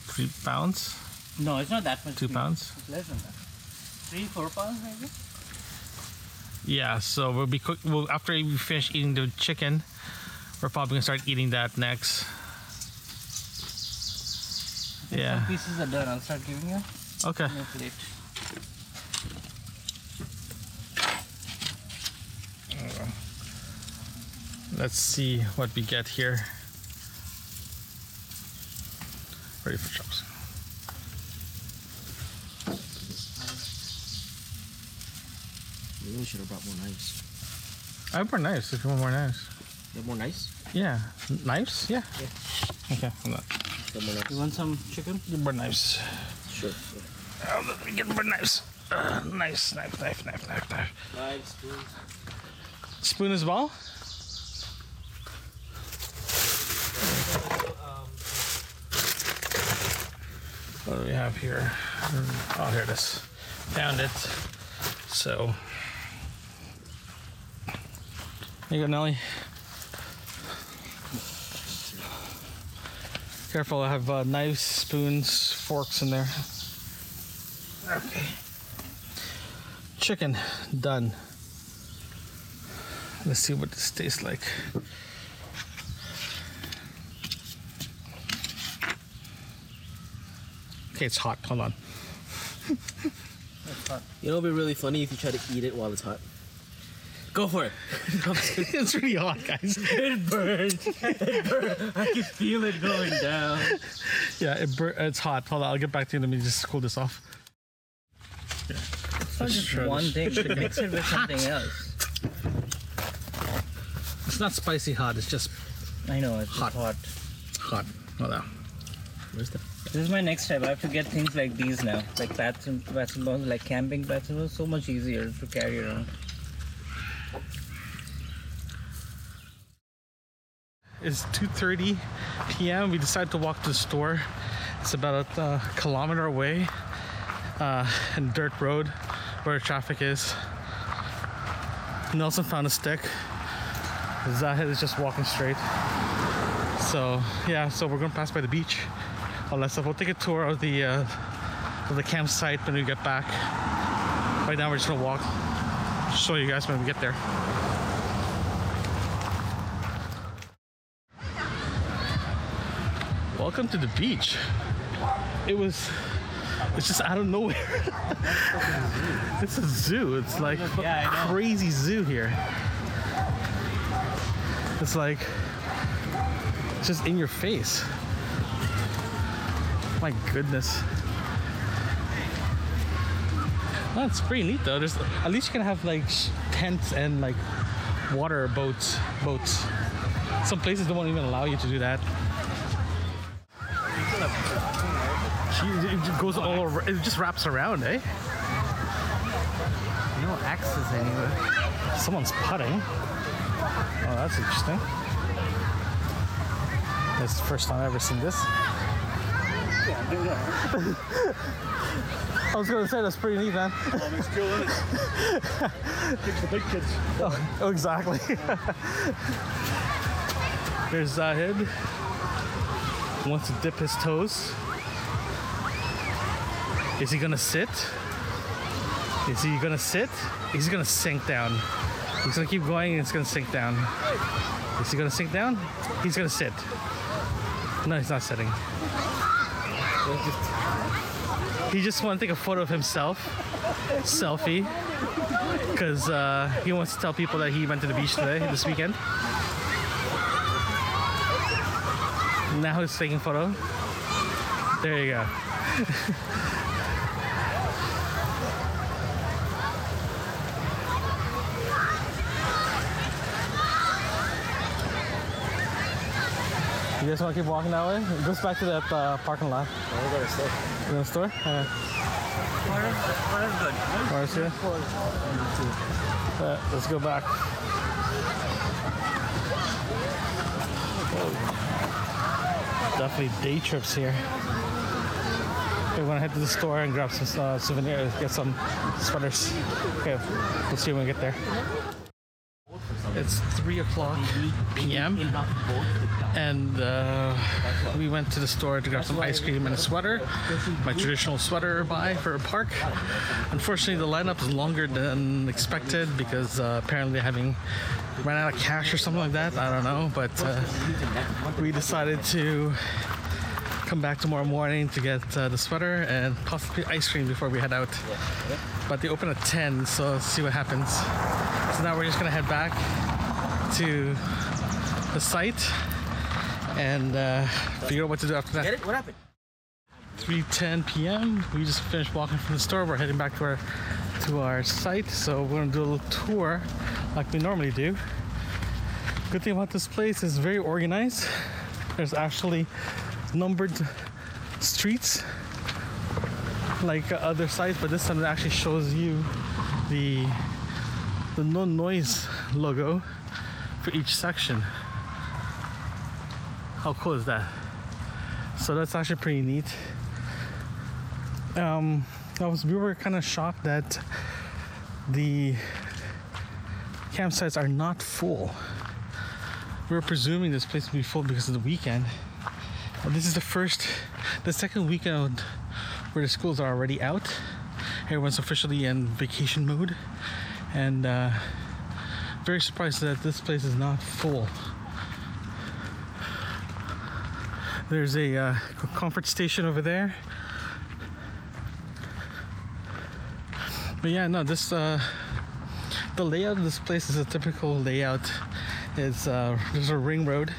Three pounds? No, it's not that much. Two pounds? It's less than that. Three, four pounds maybe. Yeah. So we'll be cook. Well, after we finish eating the chicken, we're probably gonna start eating that next. Yeah. Pieces are done. I'll start giving you Okay. no plate. Let's see what we get here. Ready for chops. Maybe we should have brought more knives. I have more knives if you want more knives. You have more knives? Yeah. Knives? Yeah. Okay. Hold on. You have more knives? You want some chicken? Get more knives. Sure. Oh, let me get more knives. Uh, knives, knife, knife, knife, knife, knife. Knives, spoons. Spoon as well? What do we have here? Oh, here it is. Found it. So, here you go, Nelly. Careful, I have uh, knives, spoons, forks in there. Okay. Chicken, done. Let's see what this tastes like. Okay, it's hot. Hold on. You know, it'd be really funny if you try to eat it while it's hot. Go for it. *laughs* *laughs* it's really hot, guys. It burns. It burns. I can feel it going down. Yeah, it bur- it's hot. Hold on, I'll get back to you. Let me just cool this off. It's not just Sure, one thing. You should mix it with something else. It's not spicy hot. It's just I know it's Hot. hot. hot. Hold on. Where's the? This is my next step. I have to get things like these now, like bats and and bones, like camping bats and bones. So much easier to carry around. It's 2:30 p.m. We decided to walk to the store. It's about a uh, kilometer away, uh, in dirt road where traffic is. Nelson found a stick. Zahid is just walking straight. So yeah, so we're gonna pass by the beach. All that stuff. We'll take a tour of the uh, of the campsite when we get back. Right now we're just gonna walk. Show you guys when we get there. Welcome to the beach. It was. It's just out of nowhere. *laughs* it's a zoo. It's like Yeah, crazy zoo here. It's like it's just in your face. My goodness. That's pretty neat though. There's at least you can have like sh- tents and like water boats. Boats. Some places don't even allow you to do that. Gee, It goes all over. It just wraps around, eh? No axes anywhere. Someone's putting. Oh, that's interesting. This is the first time I've ever seen this. I was gonna say that's pretty neat, man. it's cool, isn't it? Takes the big kids. Oh, exactly. There's Zahid. Wants to dip his toes. Is he gonna sit? Is he gonna sit? He's gonna sink down. He's gonna keep going and it's gonna sink down. Is he gonna sink down? He's gonna sit. No, he's not sitting. He just wants to take a photo of himself. Selfie. Because uh, he wants to tell people that he went to the beach today, this weekend. Now he's taking photo. There you go. *laughs* You guys want to keep walking that way? It goes back to that uh, parking lot. Oh, we got a store. You know the store? What is good? Alright, ya. Uh, let's go back. Definitely day trips here. Okay, we're gonna head to the store and grab some uh, souvenirs, get some sweaters. Okay, we'll see when we get there. It's 3 o'clock p.m. and uh, we went to the store to grab some ice cream and a sweater. My traditional sweater buy for a park. Unfortunately, the lineup is longer than expected because uh, apparently having ran out of cash or something like that. I don't know, but uh, we decided to come back tomorrow morning to get uh, the sweater and possibly ice cream before we head out. But they open at 10, so see what happens. So now we're just gonna head back to the site and uh, figure out what to do after that. Get it? What happened? 3:10 p.m. We just finished walking from the store. We're heading back to our to our site, so we're gonna do a little tour like we normally do. Good thing about this place is very organized. There's actually numbered streets like other sites, but this time it actually shows you the the no noise logo for each section. How cool is that? So that's actually pretty neat. Um, I was we were kind of shocked that the campsites are not full. We were presuming this place would be full because of the weekend. This is the first, the second weekend where the schools are already out. Everyone's officially in vacation mode, and uh, very surprised that this place is not full. There's a uh, comfort station over there. But yeah, no, this uh, the layout of this place is a typical layout. It's uh, there's a ring road,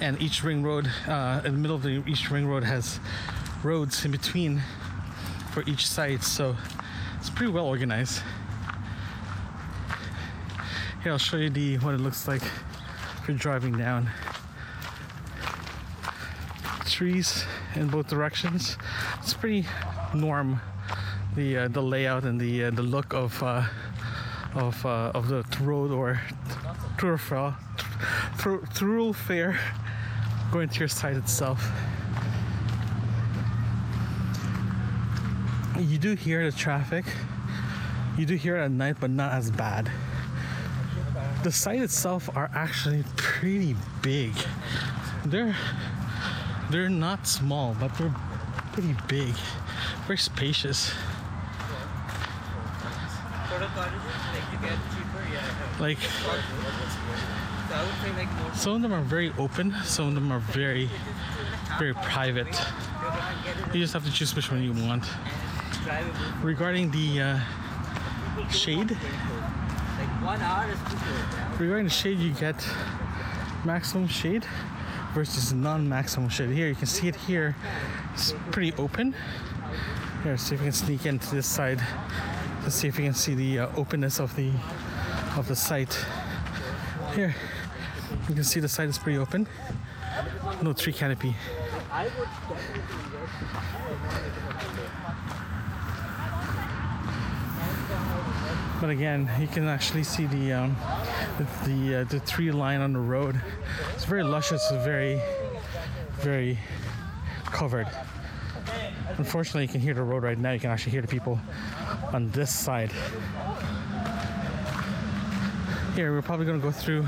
and each ring road, uh, in the middle of the, each ring road has roads in between for each site. So it's pretty well organized. Here, I'll show you the what it looks like if you're driving down. Trees in both directions. It's pretty norm the uh, the layout and the uh, the look of uh, of uh, of the road or thoroughfare thoroughfare going to your site itself. You do hear the traffic. You do hear it at night, but not as bad. The site itself are actually pretty big. They're they're not small, but they're pretty big, very spacious. Like some of them are very open, some of them are very, very private. You just have to choose which one you want. Regarding the uh, shade, regarding the shade, you get maximum shade versus non-maximum shade. Here, you can see it here. It's pretty open. Here, see if we can sneak into this side Let's see if you can see the uh, openness of the of the site. Here, you can see the site is pretty open. No tree canopy. I would definitely But again, you can actually see the um, the the, uh, the tree line on the road. It's very luscious, very very covered. Unfortunately, you can hear the road right now. You can actually hear the people on this side. Here, we're probably to go through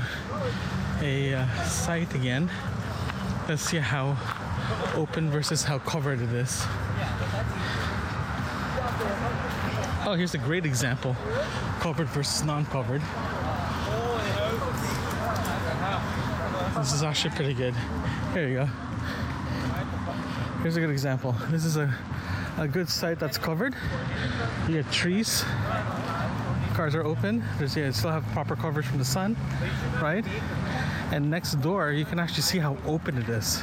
a uh, site again. Let's see how open versus how covered it is. Oh, here's a great example covered versus non covered. This is actually pretty good. Here you go. Here's a good example. This is a, a good site that's covered. You get trees. Cars are open. There's yeah, still have proper coverage from the sun, right? And next door, you can actually see how open it is.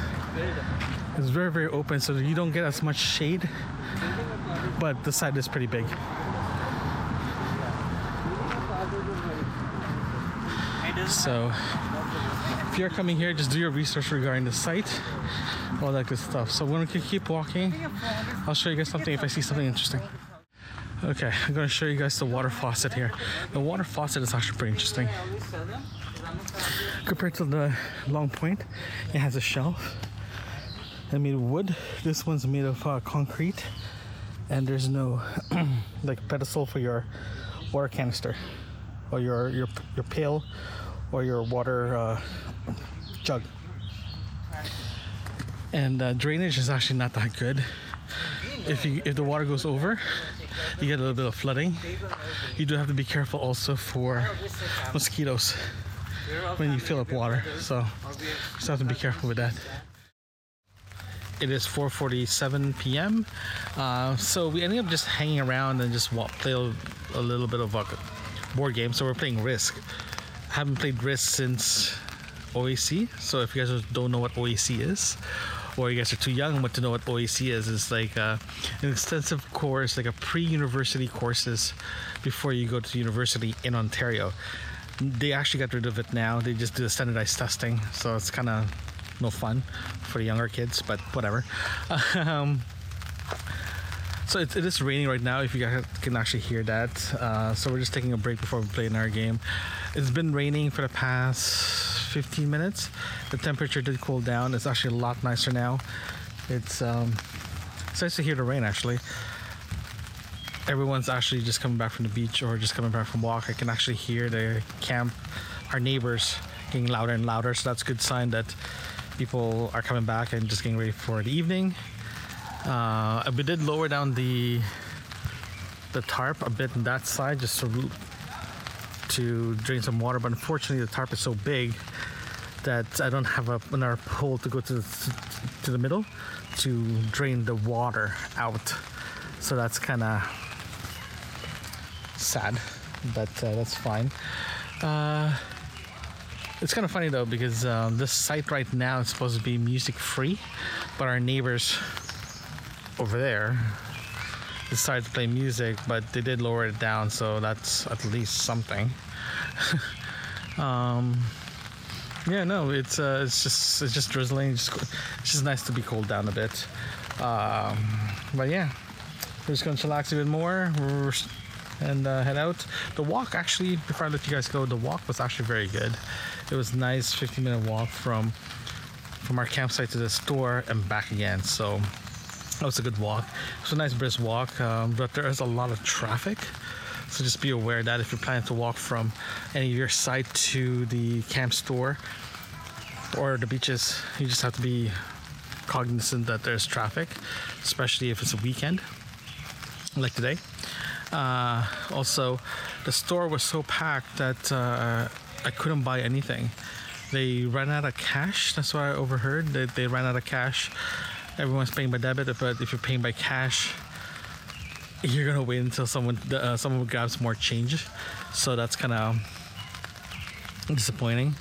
It's very, very open, so you don't get as much shade, but the site is pretty big. So, if you're coming here, just do your research regarding the site, all that good stuff. So, when we keep walking, I'll show you guys something if I see something interesting. Okay, I'm gonna show you guys the water faucet here. The water faucet is actually pretty interesting. Compared to the long point, it has a shelf. It made of wood. This one's made of uh, concrete, and there's no *clears throat* like pedestal for your water canister or your your your pail or your water uh, jug. And uh, drainage is actually not that good. If you if the water goes over, you get a little bit of flooding. You do have to be careful also for mosquitoes when you fill up water. So just have to be careful with that. It is 4:47 p.m. Uh, so we ended up just hanging around and just play a little bit of a board game. So we're playing Risk. I haven't played Risk since OAC. So if you guys don't know what OAC is, or you guys are too young but to know what OAC is, it's like uh, an extensive course, like a pre-university courses before you go to university in Ontario. They actually got rid of it now. They just do the standardized testing, so it's kind of no fun for the younger kids, but whatever. *laughs* Um, so it, it is raining right now. If you guys can actually hear that, uh, so we're just taking a break before we play in our game. It's been raining for the past 15 minutes. The temperature did cool down. It's actually a lot nicer now. It's um, it's nice to hear the rain actually. Everyone's actually just coming back from the beach or just coming back from walk. I can actually hear the camp, our neighbors getting louder and louder. So that's a good sign that people are coming back and just getting ready for the evening. Uh, we did lower down the the tarp a bit on that side just to to drain some water, but unfortunately the tarp is so big that I don't have a, another hole to go to the, to the middle to drain the water out. So that's kind of sad, but uh, that's fine. Uh, it's kind of funny though because uh, this site right now is supposed to be music free, but our neighbors over there decided to play music, but they did lower it down, so that's at least something. *laughs* um, yeah, no, it's uh, it's just it's just drizzling. It's just, it's just nice to be cooled down a bit. Um, but yeah, we're just gonna chillax a bit more and uh, head out. The walk actually, before I let you guys go, the walk was actually very good. It was nice, 15 minute walk from from our campsite to the store and back again. So that was a good walk. It was a nice brisk walk, um, but there is a lot of traffic. So just be aware that if you're planning to walk from any of your site to the camp store or the beaches, you just have to be cognizant that there's traffic, especially if it's a weekend like today. Uh, also, the store was so packed that uh, I couldn't buy anything. They ran out of cash. That's what I overheard. They, they ran out of cash. Everyone's paying by debit, but if you're paying by cash, you're gonna wait until someone uh, someone grabs more change. So that's kind of disappointing.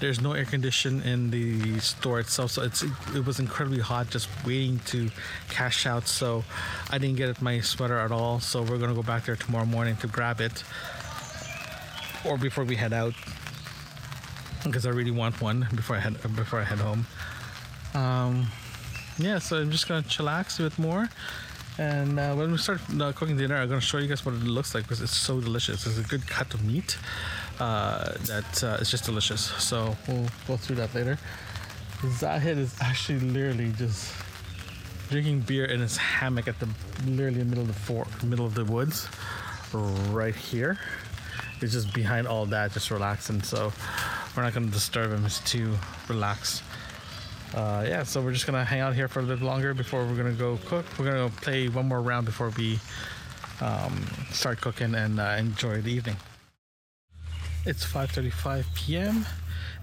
There's no air condition in the store itself, so it's it was incredibly hot just waiting to cash out. So I didn't get my sweater at all. So we're gonna go back there tomorrow morning to grab it, or before we head out, because I really want one before I head before I head home. Um, yeah, so I'm just gonna chillax a bit more. And uh, when we start uh, cooking dinner, I'm gonna show you guys what it looks like because it's so delicious. It's a good cut of meat uh, that uh, it's just delicious. So we'll go through that later. Zahid is actually literally just drinking beer in his hammock at the literally the middle of the middle of the woods, right here. He's just behind all that, just relaxing. So we're not gonna disturb him. He's too relaxed. Uh, yeah, so we're just gonna hang out here for a little longer before we're gonna go cook. We're gonna go play one more round before we um, start cooking and uh, enjoy the evening. It's 5:35 p.m.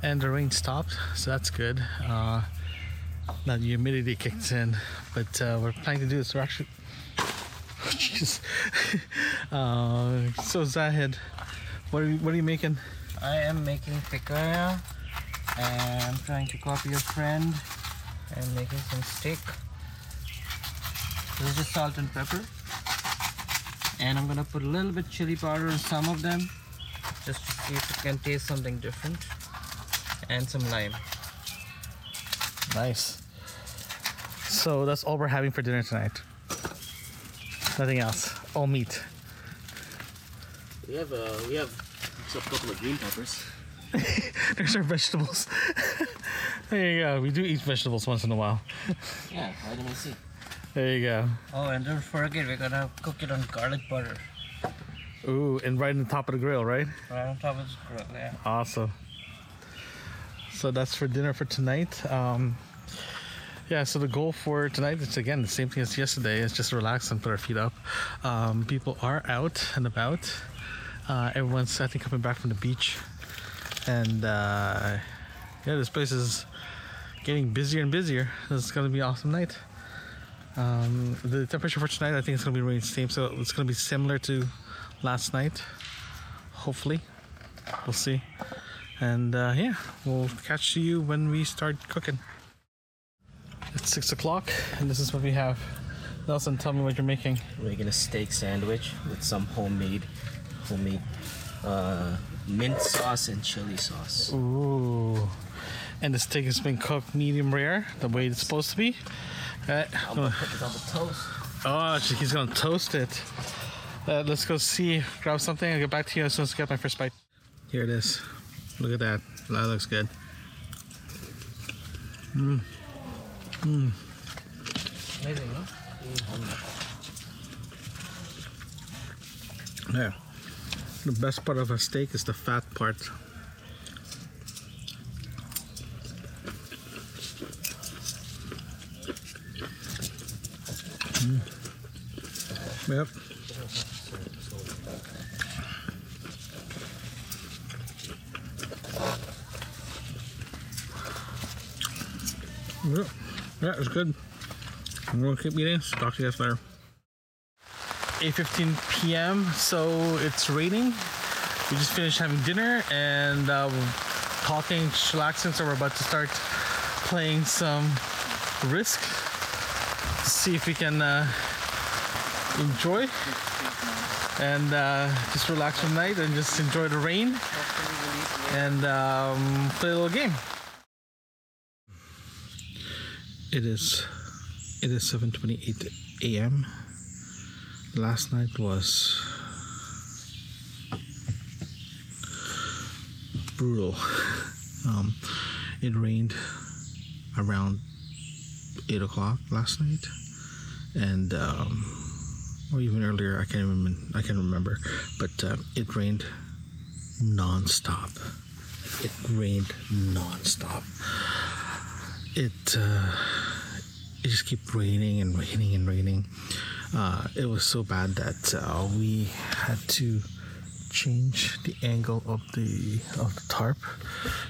and the rain stopped, so that's good. Uh, now the humidity kicked in, but uh, we're planning to do this. We're actually, *laughs* jeez. *laughs* uh, so Zahid, what are you, what are you making? I am making picanha and I'm trying to copy a friend and making some steak. This is just salt and pepper. And I'm gonna put a little bit chili powder in some of them just to see if it can taste something different. And some lime. Nice. So that's all we're having for dinner tonight. Nothing else. All meat. We have uh, we have a couple of green peppers. *laughs* There's our vegetables. *laughs* there you go. We do eat vegetables once in a while. Yeah, vitamin C. There you go. Oh, and don't forget we're gonna cook it on garlic butter. Ooh, and right on the top of the grill, right? Right on top of the grill, yeah. Awesome. So that's for dinner for tonight. Um, yeah, so the goal for tonight is again the same thing as yesterday. It's just relax and put our feet up. Um, people are out and about. Uh, everyone's I think coming back from the beach, and uh, yeah, this place is getting busier and busier. It's gonna be an awesome night. Um, the temperature for tonight, I think it's gonna be the same, so it's gonna be similar to last night. Hopefully, we'll see. And uh, yeah, we'll catch you when we start cooking. It's six o'clock, and this is what we have. Nelson, tell me what you're making. We're making a steak sandwich with some homemade, homemade uh, mint sauce and chili sauce. Ooh. And the steak has been cooked medium rare, the way it's supposed to be. I'm gonna put it on the toast. oh, he's gonna toast it. Uh, let's go see, grab something. I'll get back to you as soon as I get my first bite. Here it is. Look at that. That looks good. Amazing, no? Yeah. The best part of a steak is the fat part. Mm. Yep. Yeah, yeah, it's good. I'm gonna keep eating. Talk to you guys later. 8:15 p.m. So it's raining. We just finished having dinner and uh, talking, chillaxing. So we're about to start playing some Risk see if we can uh, enjoy and uh, just relax from night and just enjoy the rain and um, play a little game. It is it is 7:28 a.m last night was brutal. Um, it rained around eight o'clock last night, and um, or even earlier. I can't even I can't remember, but uh, it rained nonstop. It rained nonstop. It uh, it just kept raining and raining and raining. Uh, it was so bad that uh, we had to change the angle of the of the tarp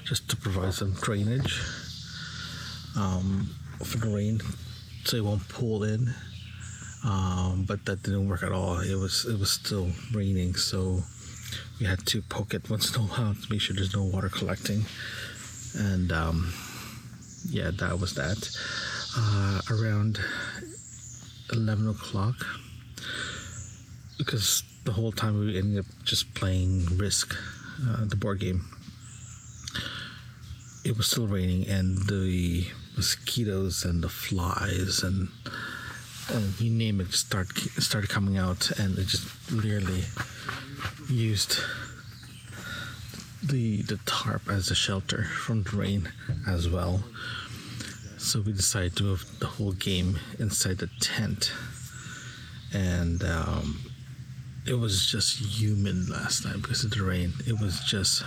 just to provide some drainage um, for the rain, so it won't pull in. Um, but that didn't work at all. It was it was still raining, so we had to poke it once in a *laughs* while to make sure there's no water collecting. And um, yeah, that was that. Uh, around 11 o'clock because the whole time we ended up just playing Risk, uh, the board game. it was still raining, and the mosquitoes and the flies and and you name it start started coming out, and it just literally used the the tarp as a shelter from the rain as well. So we decided to move the whole game inside the tent, and um, it was just humid last night because of the rain. It was just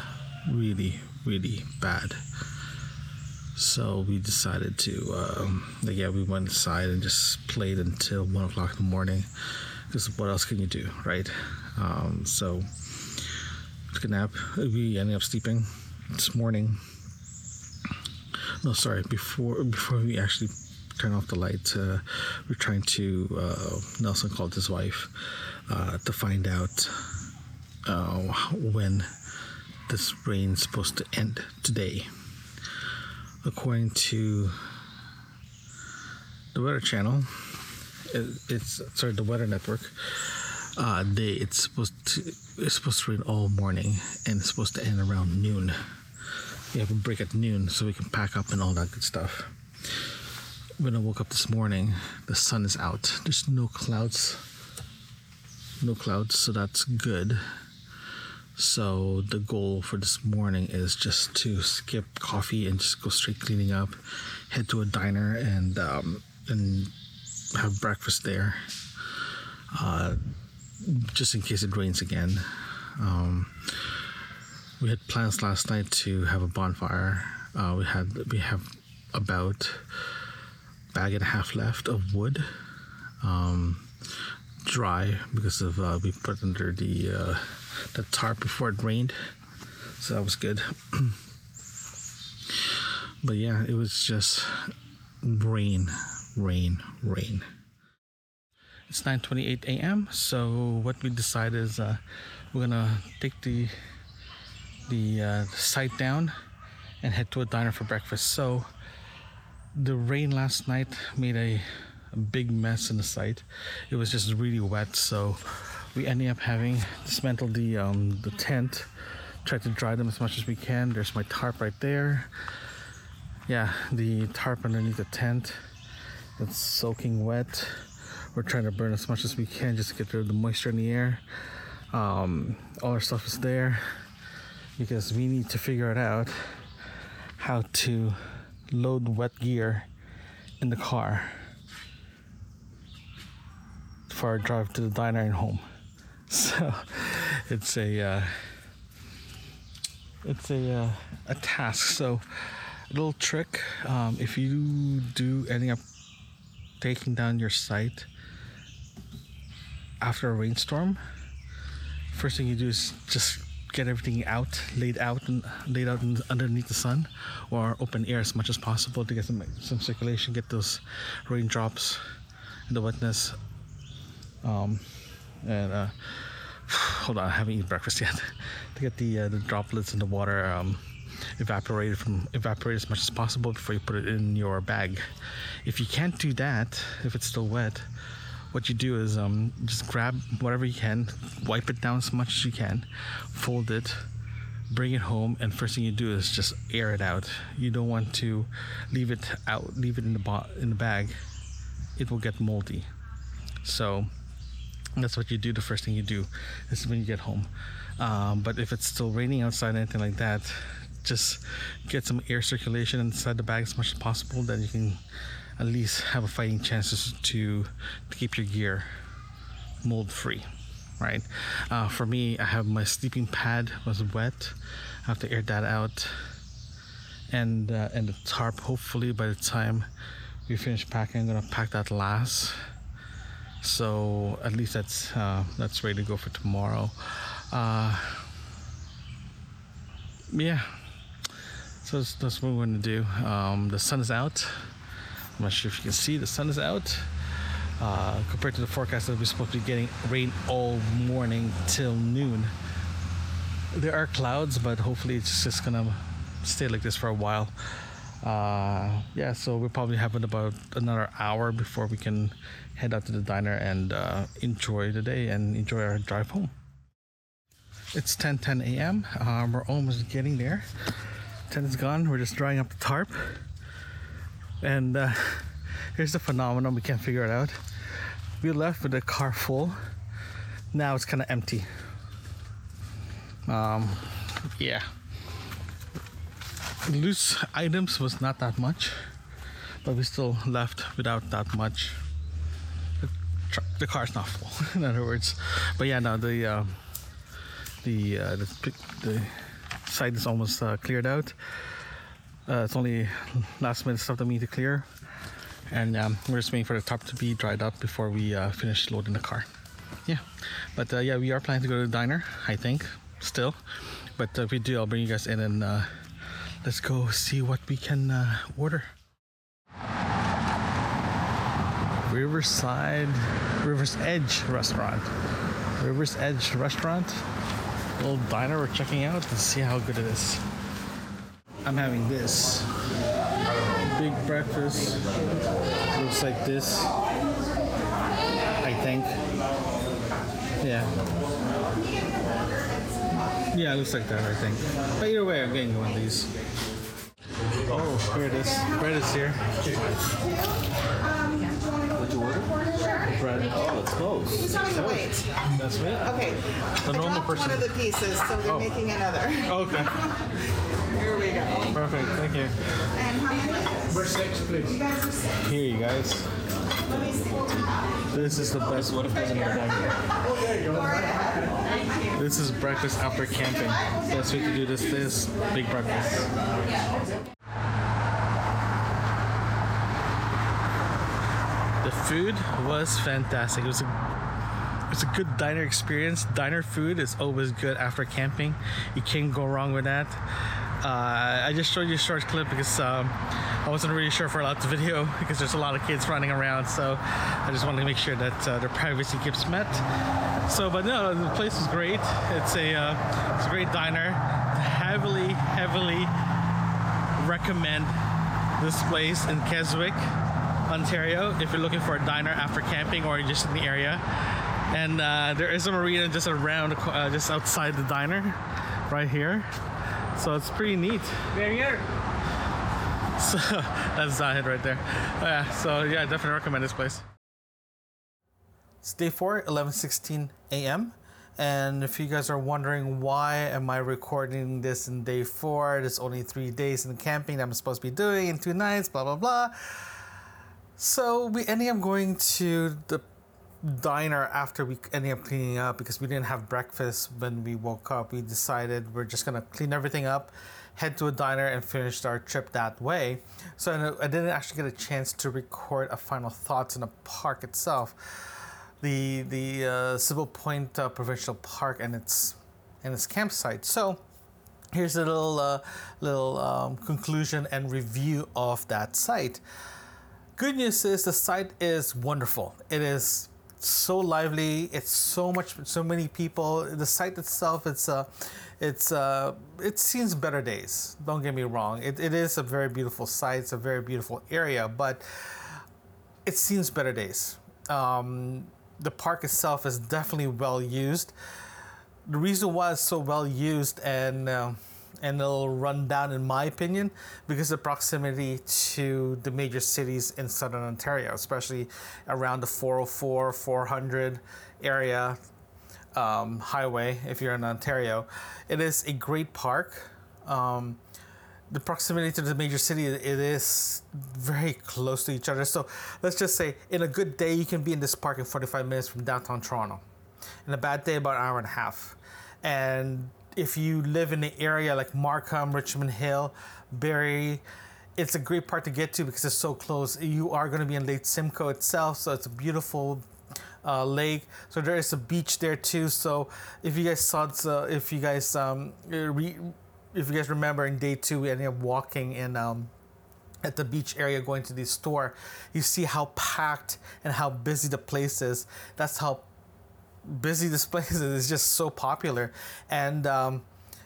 really, really bad. So we decided to, um, like, yeah, we went inside and just played until one o'clock in the morning. Because what else can you do, right? Um, so took a nap. We ended up sleeping this morning. No, sorry. Before before we actually turn off the light, uh, we're trying to. Uh, Nelson called his wife uh, to find out uh, when this rain's supposed to end today. According to the Weather Channel, it, it's sorry, the Weather Network. Uh, it's supposed to it's supposed to rain all morning and it's supposed to end around noon. We have a break at noon so we can pack up and all that good stuff. When I woke up this morning, the sun is out. There's no clouds. No clouds, so that's good. So the goal for this morning is just to skip coffee and just go straight cleaning up, head to a diner and um, and have breakfast there. Uh, just in case it rains again. Um, we had plans last night to have a bonfire. Uh, we had we have about bag and a half left of wood, um, dry because of uh, we put under the uh, the tarp before it rained, so that was good. *clears throat* but yeah, it was just rain, rain, rain. It's 9:28 a.m. So what we decided is uh, we're gonna take the the uh, site down and head to a diner for breakfast. So the rain last night made a, a big mess in the site. It was just really wet, so we ended up having dismantled the um, the tent, tried to dry them as much as we can. There's my tarp right there. Yeah, the tarp underneath the tent. It's soaking wet. We're trying to burn as much as we can just to get rid of the moisture in the air. Um, all our stuff is there because we need to figure it out how to load wet gear in the car for our drive to the diner and home. *laughs* So it's a uh, it's a uh, a task. So a little trick: um, if you do ending up taking down your site after a rainstorm, first thing you do is just get everything out, laid out and laid out in, underneath the sun or open air as much as possible to get some some circulation, get those raindrops and the wetness. Um, and uh, *sighs* hold on, I haven't eaten breakfast yet. *laughs* to get the uh, the droplets in the water um, evaporated from evaporate as much as possible before you put it in your bag. If you can't do that, if it's still wet, what you do is um, just grab whatever you can, wipe it down as much as you can, fold it, bring it home, and first thing you do is just air it out. You don't want to leave it out, leave it in the bo- in the bag. It will get moldy. So that's what you do. The first thing you do is when you get home. Um, but if it's still raining outside, anything like that, just get some air circulation inside the bag as much as possible. Then you can at least have a fighting chances to to keep your gear mold free right? Uh, for me i have my sleeping pad was wet. I have to air that out. And uh, and the tarp hopefully by the time we finish packing i'm gonna pack that last. So at least that's uh, that's ready to go for tomorrow. Uh, yeah. So that's, that's what we're gonna do. Um, the sun is out I'm not sure if you can see the sun is out. Uh, compared to the forecast that we're supposed to be getting rain all morning till noon. There are clouds, but hopefully it's just gonna stay like this for a while. Uh, yeah, so we'll probably have it about another hour before we can head out to the diner and uh, enjoy the day and enjoy our drive home. It's 10:10 a.m. Um, we're almost getting there tent is gone. We're just drying up the tarp. And uh, *laughs* here's the phenomenon. We can't figure it out. We left with the car full. Now it's kind of empty. Um, yeah. Loose items was not that much, but we still left without that much. The, tr- the car's not full, *laughs* in other words. But yeah, no, the uh, the uh, the, the site is almost uh, cleared out. Uh, it's only last minute stuff that we need to clear, and um, we're just waiting for the top to be dried up before we uh, finish loading the car. Yeah, but uh, yeah, we are planning to go to the diner. I think still, but uh, if we do, I'll bring you guys in and uh, let's go see what we can uh, order. Riverside, River's Edge restaurant. River's Edge restaurant. Little diner we're checking out and see how good it is. I'm having this big breakfast. Looks like this. I think. Yeah. Yeah, it looks like that, I think. But either way, I'm getting one of these. Oh, here it is. Bread is here. What'd you order? Bread. Oh, it's close. Tell me to wait. That's it? Okay. The I normal dropped person. one of the pieces, so they're Oh. making another. Okay. *laughs* Go. Perfect. Thank you. And how many? We're six, please. Here, you guys. This is the best. What if there's another here? This is breakfast after camping. Best way to do this is big breakfast. The food was fantastic. It was a it's a good diner experience. Diner food is always good after camping. You can't go wrong with that. Uh, I just showed you a short clip because um, I wasn't really sure for a lot of video *laughs* because there's a lot of kids running around. So I just wanted to make sure that uh, their privacy gets met. So, but no, the place is great. It's a uh, it's a great diner. Heavily, heavily recommend this place in Keswick, Ontario, if you're looking for a diner after camping or just in the area. And uh, there is a marina just around, uh, just outside the diner, right here. So it's pretty neat. Barrier. So *laughs* that's Zahid right there. Oh, yeah, so yeah, definitely recommend this place. It's day four, 11:16 a.m. And if you guys are wondering why am I recording this in day four, there's only three days in the camping that I'm supposed to be doing in two nights, blah blah blah. So we ended up going to the diner after we ended up cleaning up because we didn't have breakfast when we woke up. We decided we're just gonna clean everything up, head to a diner, and finish our trip that way. So I didn't actually get a chance to record a final thoughts in the park itself, the the uh, Sibbald Point uh, Provincial Park and its and its campsite. So here's a little uh, little um, conclusion and review of that site. Good news is the site is wonderful. It is so lively. It's so much, so many people. The site itself, it's uh, it's uh, it seems better days. Don't get me wrong. It, it is a very beautiful site. It's a very beautiful area, but it seems better days. Um, the park itself is definitely well used. The reason why it's so well used and uh, and it'll run down in my opinion because of proximity to the major cities in southern Ontario, especially around the 404, 400 area um, highway if you're in Ontario. It is a great park. Um, the proximity to the major city it is very close to each other. So let's just say in a good day you can be in this park in 45 minutes from downtown Toronto. In a bad day about an hour and a half. And if you live in the area like Markham, Richmond Hill, Barrie, it's a great part to get to because it's so close. You are going to be in Lake Simcoe itself, so it's a beautiful uh, lake. So there is a beach there too. So if you guys saw, if you guys um, re- if you guys remember in day two, we ended up walking in um, at the beach area going to the store. You see how packed and how busy the place is. That's how busy this *laughs* place is. Just so popular, and um,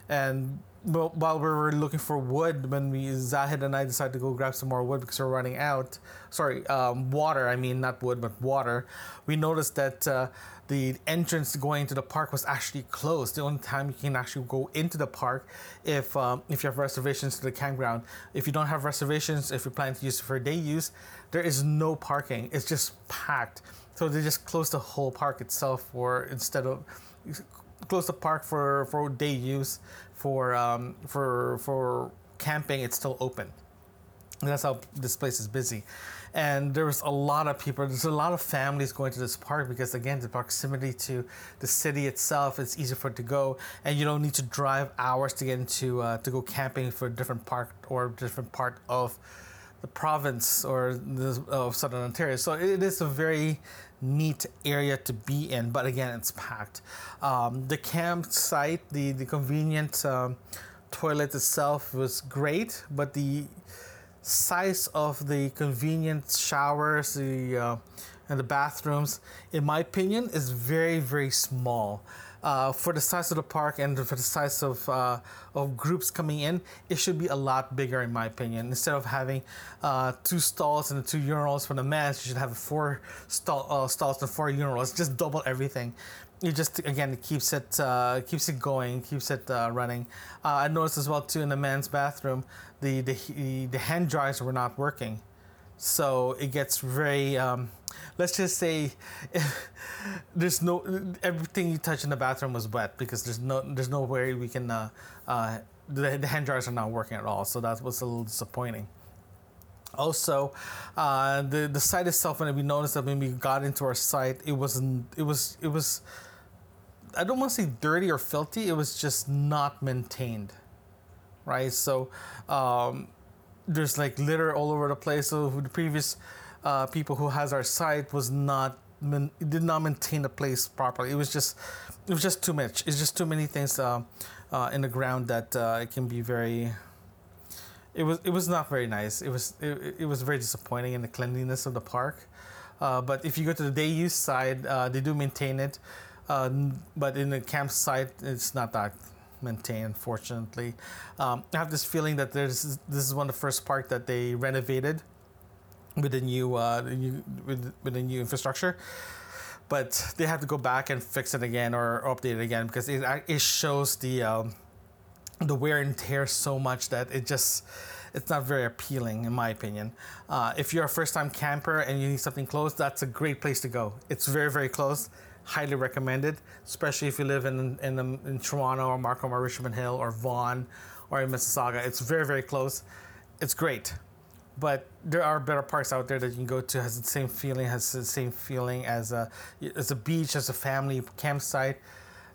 and while we were looking for wood, when we Zahid and I decided to go grab some more wood because we're running out. Sorry, um, water. I mean, not wood, but water. We noticed that uh, the entrance going to the park was actually closed. The only time you can actually go into the park if um, if you have reservations to the campground. If you don't have reservations, if you're planning to use it for day use, there is no parking. It's just packed. So they just closed the whole park itself, or instead of close the park for for day use for um, for for camping it's still open. And that's how this place is busy. And there was a lot of people there's a lot of families going to this park because again the proximity to the city itself it's easy for it to go. And you don't need to drive hours to get into uh, to go camping for a different park or different part of the province or the, of southern ontario. So it is a very neat area to be in but again it's packed. Um, the campsite the the convenient um, toilet itself was great but the size of the convenient showers the uh, and the bathrooms in my opinion is very very small uh, for the size of the park and for the size of uh, of groups coming in, it should be a lot bigger in my opinion. Instead of having uh, two stalls and two urinals for the men, you should have four stall, uh, stalls and four urinals. Just double everything. It just again it keeps it uh, keeps it going, keeps it uh, running. I noticed as well too in the men's bathroom, the the the hand dryers were not working, so it gets very. Um, let's just say *laughs* there's no everything you touch in the bathroom was wet because there's no there's no way we can uh, uh, the, the hand dryers are not working at all. So that was a little disappointing. Also uh, the the site itself when we noticed that when we got into our site it wasn't it was it was I don't want to say dirty or filthy it was just not maintained right? So um, there's like litter all over the place. So the previous uh, people who has our site was not did not maintain the place properly. It was just it was just too much. It's just too many things uh, uh, in the ground that uh, it can be very. It was it was not very nice. It was it, it was very disappointing in the cleanliness of the park. Uh, but if you go to the day use side, uh, they do maintain it. but in the campsite, it's not that maintained, unfortunately. Um, I have this feeling that there's this is one of the first park that they renovated with the new, uh, new with, with the new infrastructure but they have to go back and fix it again or update it again because it, it shows the um, the wear and tear so much that it just it's not very appealing in my opinion. Uh, if you're a first time camper and you need something close that's a great place to go. It's very very close. Highly recommended especially if you live in in, in toronto or markham or richmond hill or vaughan or in mississauga. It's very very close. It's great but there are better parks out there that you can go to has the same feeling has the same feeling as a as a beach as a family campsite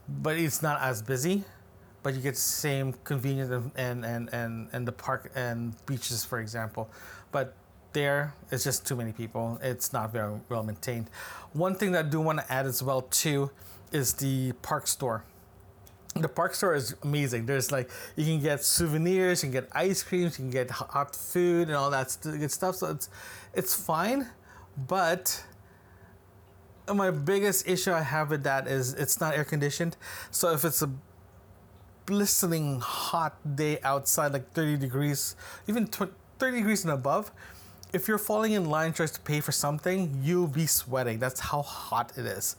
but it's not as busy but you get the same convenience and and and, and the park and beaches for example. But there it's just too many people. It's not very well maintained. One thing that i do want to add as well too is the park store the park store is amazing. There's like you can get souvenirs, you can get ice creams, you can get hot food and all that good stuff. So it's it's fine, but my biggest issue I have with that is it's not air conditioned. So if it's a blistering hot day outside, like 30 degrees, even 20, 30 degrees and above, if you're falling in line tries to pay for something, you'll be sweating. That's how hot it is.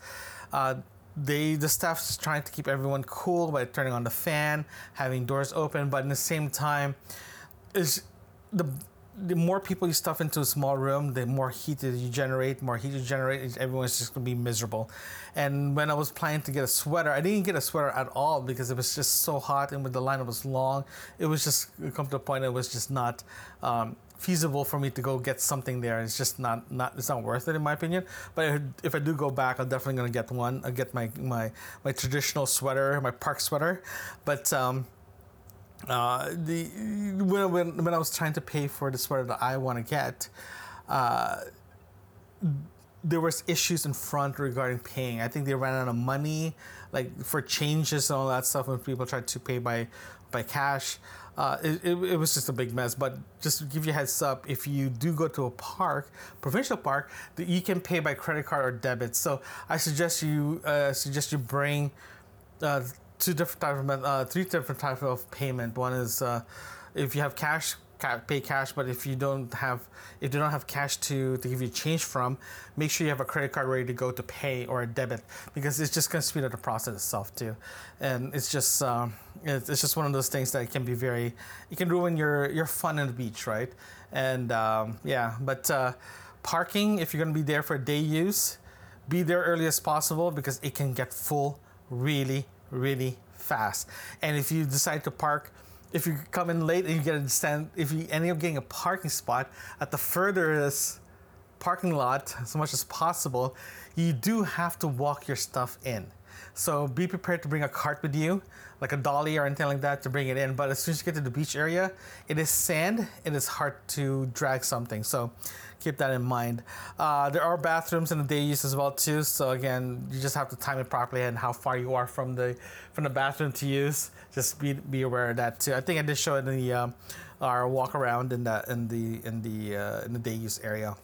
Uh, they the staff's trying to keep everyone cool by turning on the fan, having doors open, but in the same time, is the the more people you stuff into a small room, the more heat that you generate, more heat you generate, everyone's just gonna be miserable. And when I was planning to get a sweater, I didn't get a sweater at all because it was just so hot and when the line was long, it was just come to a point it was just not um, feasible for me to go get something there. It's just not not it's not worth it in my opinion. But if I do go back, I'm definitely gonna get one. I'll get my my my traditional sweater, my park sweater. But um, uh, the when, when when I was trying to pay for the sweater that I want to get, uh, there was issues in front regarding paying. I think they ran out of money, like for changes and all that stuff when people tried to pay by by cash uh, it, it, it, was just a big mess. But just to give you a heads up, if you do go to a park, provincial park, you can pay by credit card or debit. So I suggest you uh, suggest you bring uh, two different type of uh, three different type of payment. One is uh, if you have cash, ca- pay cash. But if you don't have if you don't have cash to to give you change from, make sure you have a credit card ready to go to pay or a debit because it's just gonna speed up the process itself too. And it's just um, it's, it's just one of those things that can be very it can ruin your your fun on the beach, right? And um, yeah, but uh, parking if you're gonna be there for day use be there early as possible because it can get full really, really fast. And if you decide to park, if you come in late and you get a stand, if you end up getting a parking spot at the furthest parking lot as much as possible, you do have to walk your stuff in. So be prepared to bring a cart with you, like a dolly or anything like that to bring it in. But as soon as you get to the beach area, it is sand. And It is hard to drag something. So keep that in mind. Uh, there are bathrooms in the day use as well too. So again, you just have to time it properly and how far you are from the from the bathroom to use. Just be be aware of that too. I think I did show it in the um, our walk around in the in the in the uh, in the day use area.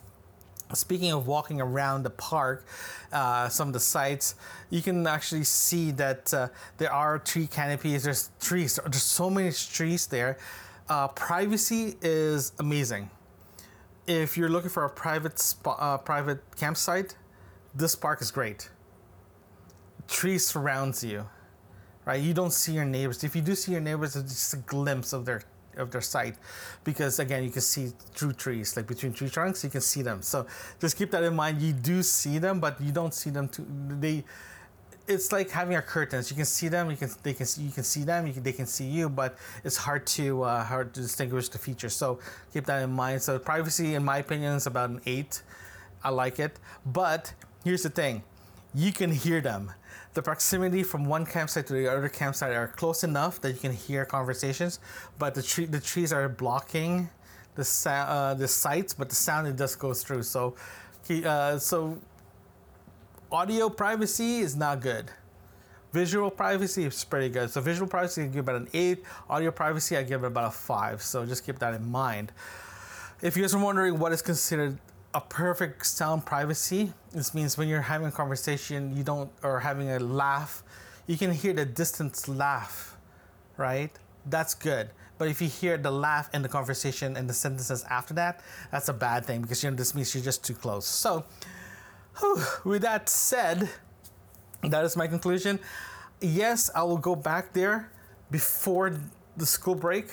Speaking of walking around the park, uh, some of the sites, you can actually see that uh, there are tree canopies. There's trees. There's so many trees there. Uh, privacy is amazing. If you're looking for a private spot, uh, private campsite, this park is great. Trees surrounds you, right? You don't see your neighbors. If you do see your neighbors, it's just a glimpse of their of their site because again you can see through trees like between tree trunks you can see them so just keep that in mind you do see them but you don't see them too they it's like having a curtains you can see them you can they can see, you can see them you can, they can see you but it's hard to uh, hard to distinguish the features. So keep that in mind. So privacy in my opinion is about an eight. I like it. But here's the thing. You can hear them. The proximity from one campsite to the other campsite are close enough that you can hear conversations, but the tree the trees are blocking the sa- uh, the sites, but the sound it does go through. So, uh, so audio privacy is not good. Visual privacy is pretty good. So visual privacy I give about an eight. Audio privacy I give it about a five. So just keep that in mind. If you guys are wondering what is considered a perfect sound privacy. This means when you're having a conversation, you don't, or having a laugh, you can hear the distance laugh, right? That's good. But if you hear the laugh in the conversation and the sentences after that, that's a bad thing because you know this means you're just too close. So, whew, *sighs* with that said, that is my conclusion. Yes, I will go back there before the school break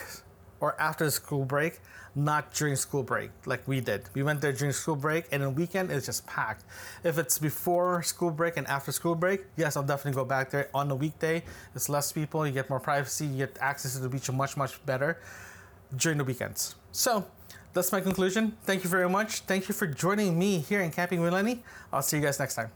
or after the school break not during school break like we did. We went there during school break and on the weekend it's just packed. If it's before school break and after school break, yes, I'll definitely go back there. On the weekday, it's less people, you get more privacy, you get access to the beach much, much better during the weekends. So that's my conclusion. Thank you very much. Thank you for joining me here in Camping with Lenny. I'll see you guys next time.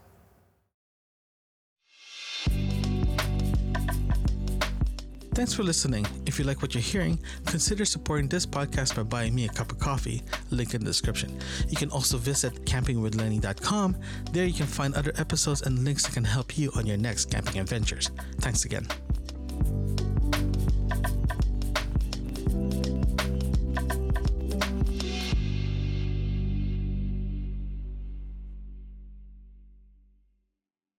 Thanks for listening. If you like what you're hearing, consider supporting this podcast by buying me a cup of coffee, link in the description. You can also visit campingwithlenny.com. There you can find other episodes and links that can help you on your next camping adventures. Thanks again.